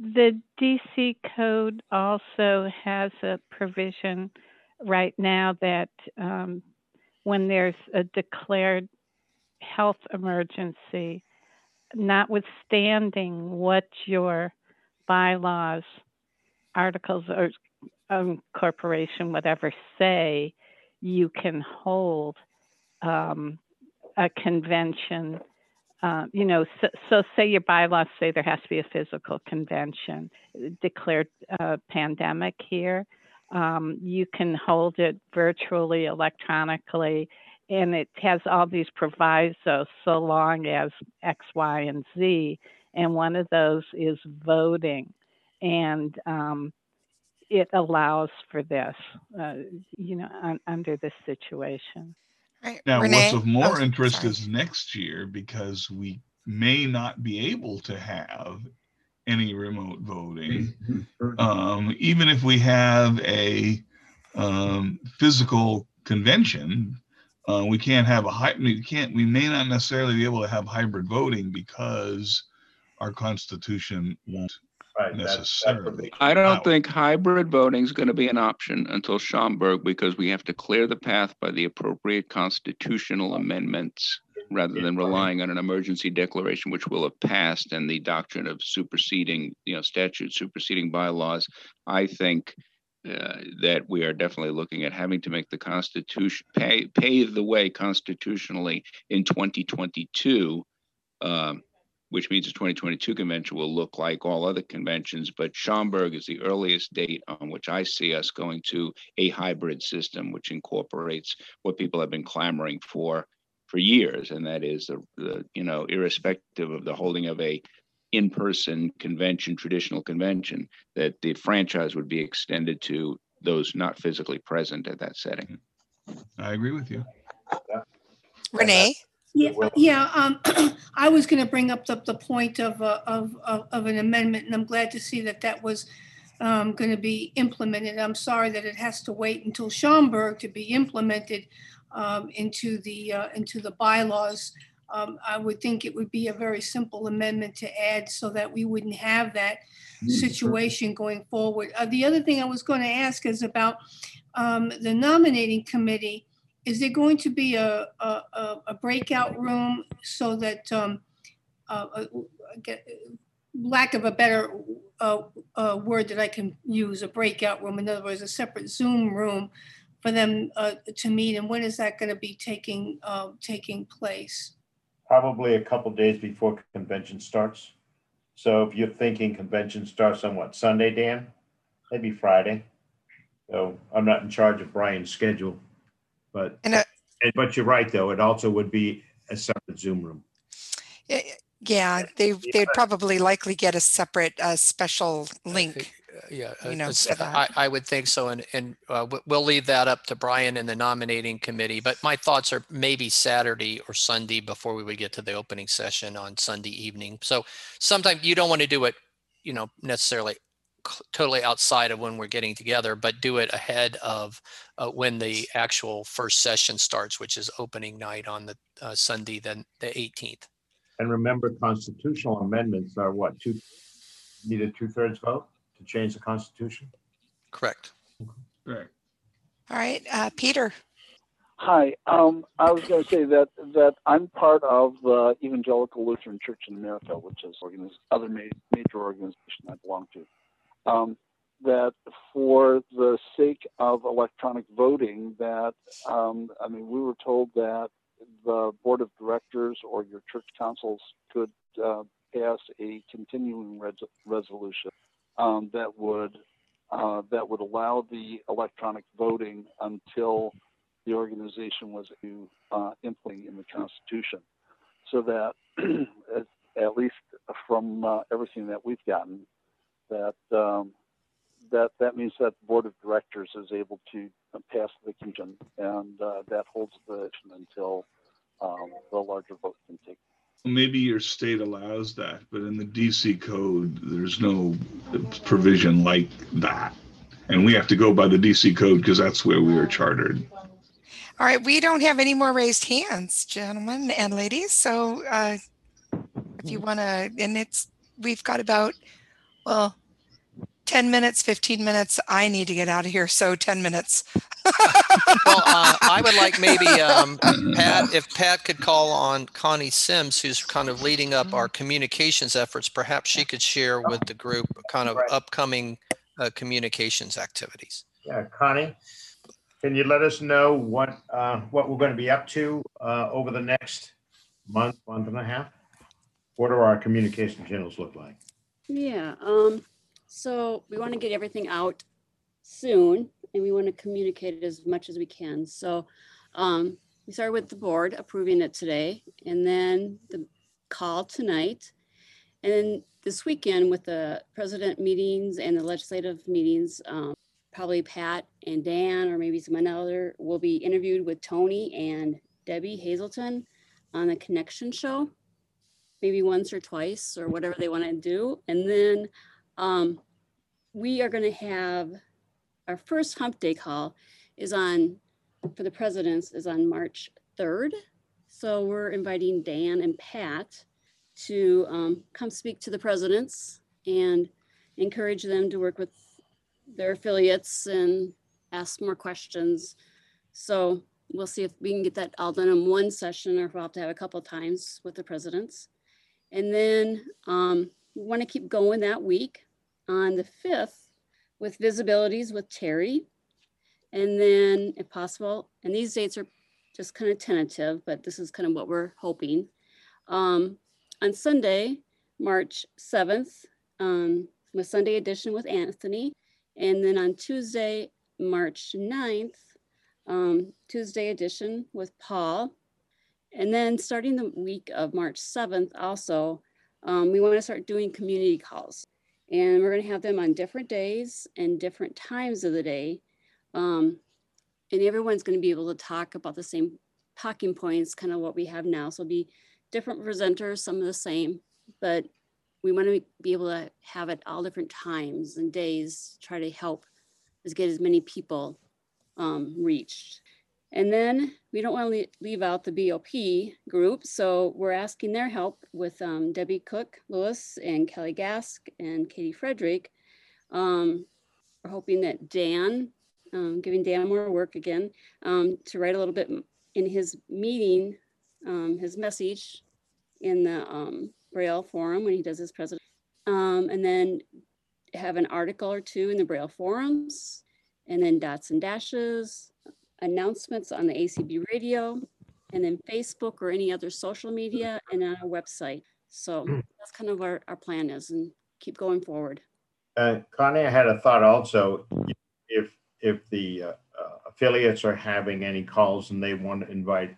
the DC code also has a provision right now that um, when there's a declared health emergency, notwithstanding what your bylaws, articles or um, corporation, whatever say, you can hold um, a convention uh, you know, so, so say your bylaws say there has to be a physical convention, declared uh, pandemic here. Um, you can hold it virtually, electronically, and it has all these provisos so long as X, Y, and Z. And one of those is voting. And um, it allows for this, uh, you know, un- under this situation. Right. Now, Renee? what's of more Oh, interest sorry. is next year because we may not be able to have any remote voting. Um, even if we have a um, physical convention, uh, we can't have a hy- we can't we may not necessarily be able to have hybrid voting because our constitution won't Right, that's- that's. I don't it. think hybrid voting is going to be an option until Schaumburg because we have to clear the path by the appropriate constitutional amendments rather than relying on an emergency declaration, which will have passed, and the doctrine of superseding, you know, statute superseding bylaws. I think uh, that we are definitely looking at having to make the Constitution pay, pave the way constitutionally in 2022. Um, which means the 2022 convention will look like all other conventions, but Schaumburg is the earliest date on which I see us going to a hybrid system, which incorporates what people have been clamoring for for years, and that is the, the you know, irrespective of the holding of a in-person convention, traditional convention, that the franchise would be extended to those not physically present at that setting. I agree with you. Renee? Yeah, yeah, um, [clears throat] I was gonna bring up the, the point of, uh, of, of, of an amendment, and I'm glad to see that that was um, gonna be implemented. I'm sorry that it has to wait until Schaumburg to be implemented um, into the, uh, into the bylaws. Um, I would think it would be a very simple amendment to add so that we wouldn't have that situation going forward. Uh, the other thing I was gonna ask is about um, the nominating committee. Is there going to be a, a, a- breakout room so that, um, uh, uh, lack of a better, uh, uh, word that I can use, a breakout room, in other words, a separate Zoom room for them, uh, to meet, and when is that gonna be taking, uh, taking place? Probably a couple days before convention starts. So if you're thinking convention starts on what, Sunday, Dan? Maybe Friday. So I'm not in charge of Brian's schedule, but, And, uh, and- but you're right, though. It also would be a separate Zoom room. Yeah, they, they'd probably likely get a separate, uh, special link. Yeah, You uh, know, it's- for that. I, I would think so. And, and uh, we- we'll leave that up to Brian and the nominating committee. But my thoughts are maybe Saturday or Sunday before we would get to the opening session on Sunday evening. So sometimes you don't want to do it, you know, necessarily c- totally outside of when we're getting together, but do it ahead of uh, when the actual first session starts, which is opening night on the uh, Sunday, then the 18th. And remember, constitutional amendments are what, two, need a two-thirds vote to change the constitution? Correct. Correct. All right, uh, Peter. Hi, um, I was going to say that that I'm part of the Evangelical Lutheran Church in America, which is organiz- other ma- major organization I belong to. Um, that for the sake of electronic voting, that um, I mean, we were told that the board of directors or your church councils could uh, pass a continuing res- resolution um, that would uh, that would allow the electronic voting until the organization was to uh, in the Constitution, so that [clears throat] at, at least from uh, everything that we've gotten, that um, that that means that the board of directors is able to uh, pass the convention, and uh, that holds the election until um, the larger vote can take. Maybe your state allows that, but in the DC code, there's no provision like that. And we have to go by the DC code because that's where we are chartered. All right, we don't have any more raised hands, gentlemen and ladies. So uh, if you want to, and it's, we've got about, well, 10 minutes, 15 minutes. I need to get out of here. So 10 minutes. [laughs] Well, uh, I would like maybe um, [clears throat] Pat, if Pat could call on Connie Sims, who's kind of leading up our communications efforts, perhaps she could share with the group kind of upcoming uh, communications activities. Yeah, Connie, can you let us know what, uh, what we're going to be up to uh, over the next month, month and a half? What do our communication channels look like? Yeah, um, so we want to get everything out soon and we want to communicate it as much as we can. So um, we started with the board approving it today and then the call tonight. And then this weekend with the president meetings and the legislative meetings, um, probably Pat and Dan or maybe someone other will be interviewed with Tony and Debbie Hazelton on the Connection Show maybe once or twice or whatever they want to do. And then um, we are going to have our first hump day call is on for the presidents is on March 3rd. So we're inviting Dan and Pat to um, come speak to the presidents and encourage them to work with their affiliates and ask more questions. So we'll see if we can get that all done in one session or if we'll have to have a couple times with the presidents. And then um, we want to keep going that week on the 5th with visibilities with Terry. And then if possible, and these dates are just kind of tentative, but this is kind of what we're hoping. Um, on Sunday, March 7th, um, with Sunday edition with Anthony. And then on Tuesday, March 9th, um, Tuesday edition with Paul. And then starting the week of March 7th, also, um, we want to start doing community calls. And we're going to have them on different days and different times of the day. Um, and everyone's going to be able to talk about the same talking points, kind of what we have now. So it'll be different presenters, some of the same, but we want to be able to have it all different times and days, try to help us get as many people um, reached. And then we don't want to leave out the BOP group. So we're asking their help with um, Debbie Cook Lewis and Kelly Gask and Katie Frederick. Um, we're hoping that Dan, um, giving Dan more work again, um, to write a little bit in his meeting, um, his message in the um, Braille Forum when he does his president. and then have an article or two in the Braille forums, and then dots and dashes, announcements on the ACB radio, and then Facebook or any other social media and on our website. So that's kind of our, our plan is and keep going forward. Uh, Connie, I had a thought also, if, if the uh, uh, affiliates are having any calls and they want to invite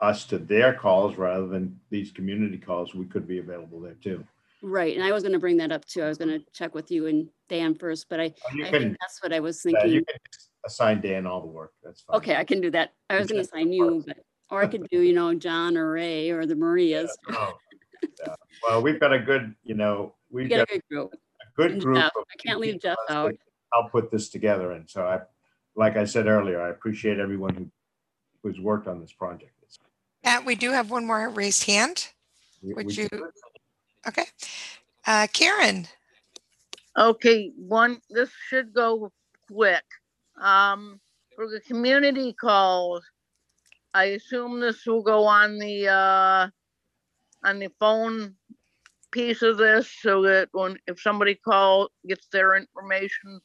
us to their calls rather than these community calls, we could be available there too. Right. And I was going to bring that up too. I was going to check with you and Dan first, but I, You I can- think that's what I was Uh, thinking. You can assign Dan all the work, that's fine. Okay, I can do that. I was going to sign you, but, or I could do, you know, John or Ray or the Marias. Oh, yeah. Well, we've got a good, you know, We we've got a good group. a good group. I can't leave Jeff that out. Help put this together. And so I, like I said earlier, I appreciate everyone who who's worked on this project. It's- Pat, we do have one more raised hand. we- Would we- you? Okay. Uh, Karen, Okay, one, this should go quick. Um, for the community calls, I assume this will go on the, uh, on the phone piece of this so that when, if somebody calls, gets their information,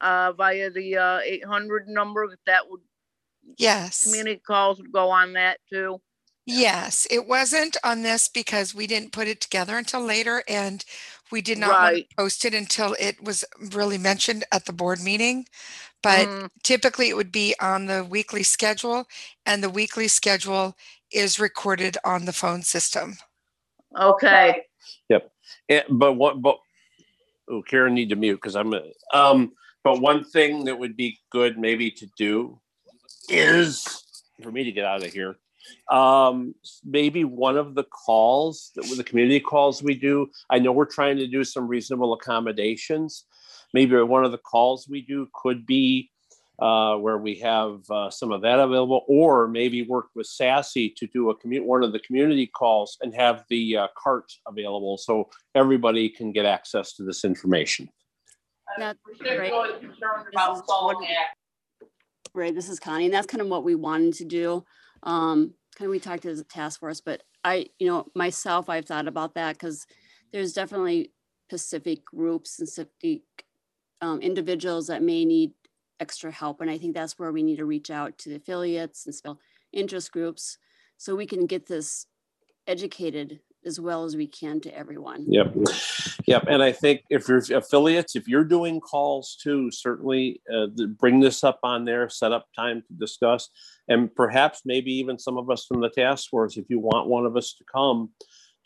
uh, via the, uh, eight hundred number, that that would, yes. community calls would go on that too. Yes, it wasn't on this because we didn't put it together until later and we did not want to post it until it was really mentioned at the board meeting. But Mhm. typically it would be on the weekly schedule and the weekly schedule is recorded on the phone system. Okay. Yep. And, but what, but, oh, Karen need to mute because I'm, uh, um, but one thing that would be good maybe to do is for me to get out of here. Um, maybe one of the calls that the community calls we do, I know we're trying to do some reasonable accommodations. Maybe one of the calls we do could be uh, where we have uh, some of that available, or maybe work with Sassy to do a commute one of the community calls and have the uh, cart available so everybody can get access to this information. That's right. This is Right, this is Connie, and that's kind of what we wanted to do. Um, kind of we talked as a task force, but I, you know, myself, I've thought about that because there's definitely Pacific groups and specific um, individuals that may need extra help, and I think that's where we need to reach out to the affiliates and spell interest groups so we can get this educated as well as we can to everyone. Yep. Yep. And I think if your affiliates, if you're doing calls too, certainly uh, bring this up on there, set up time to discuss. And perhaps maybe even some of us from the task force, if you want one of us to come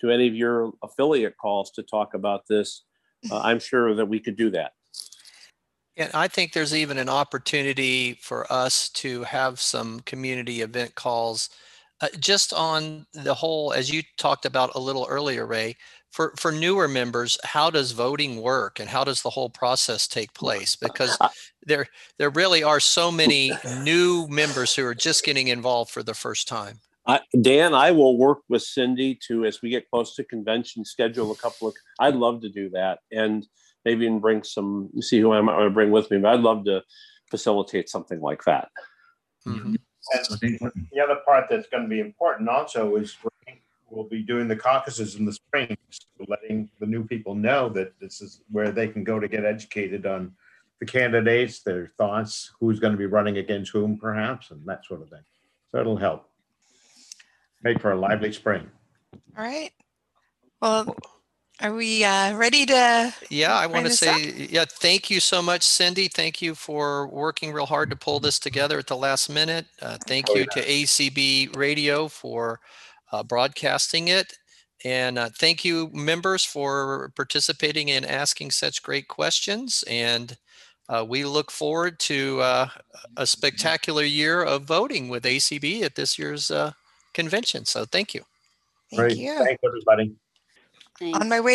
to any of your affiliate calls to talk about this, uh, I'm sure that we could do that. And I think there's even an opportunity for us to have some community event calls uh, just on the whole, as you talked about a little earlier, Ray, for, for newer members, how does voting work and how does the whole process take place? Because [laughs] there, there really are so many new members who are just getting involved for the first time. I, Dan, I will work with Cindy to, as we get close to convention, schedule a couple of, I'd love to do that. And maybe even bring some, see who I might want to bring with me, but I'd love to facilitate something like that. And the other part that's going to be important also is we're- we'll be doing the caucuses in the spring, so letting the new people know that this is where they can go to get educated on the candidates, their thoughts, who's going to be running against whom perhaps, and that sort of thing. So it'll help. Make for a lively spring. All right. Well, are we uh, ready to? Yeah, I want to this up? say, yeah, thank you so much, Cindy. Thank you for working real hard to pull this together at the last minute. Uh, thank Oh, you to ACB Radio for uh, broadcasting it. And uh, thank you, members, for participating and asking such great questions. And uh, we look forward to uh, a spectacular year of voting with ACB at this year's uh, convention. So thank you. Thank Great. you. Thanks, everybody. On my way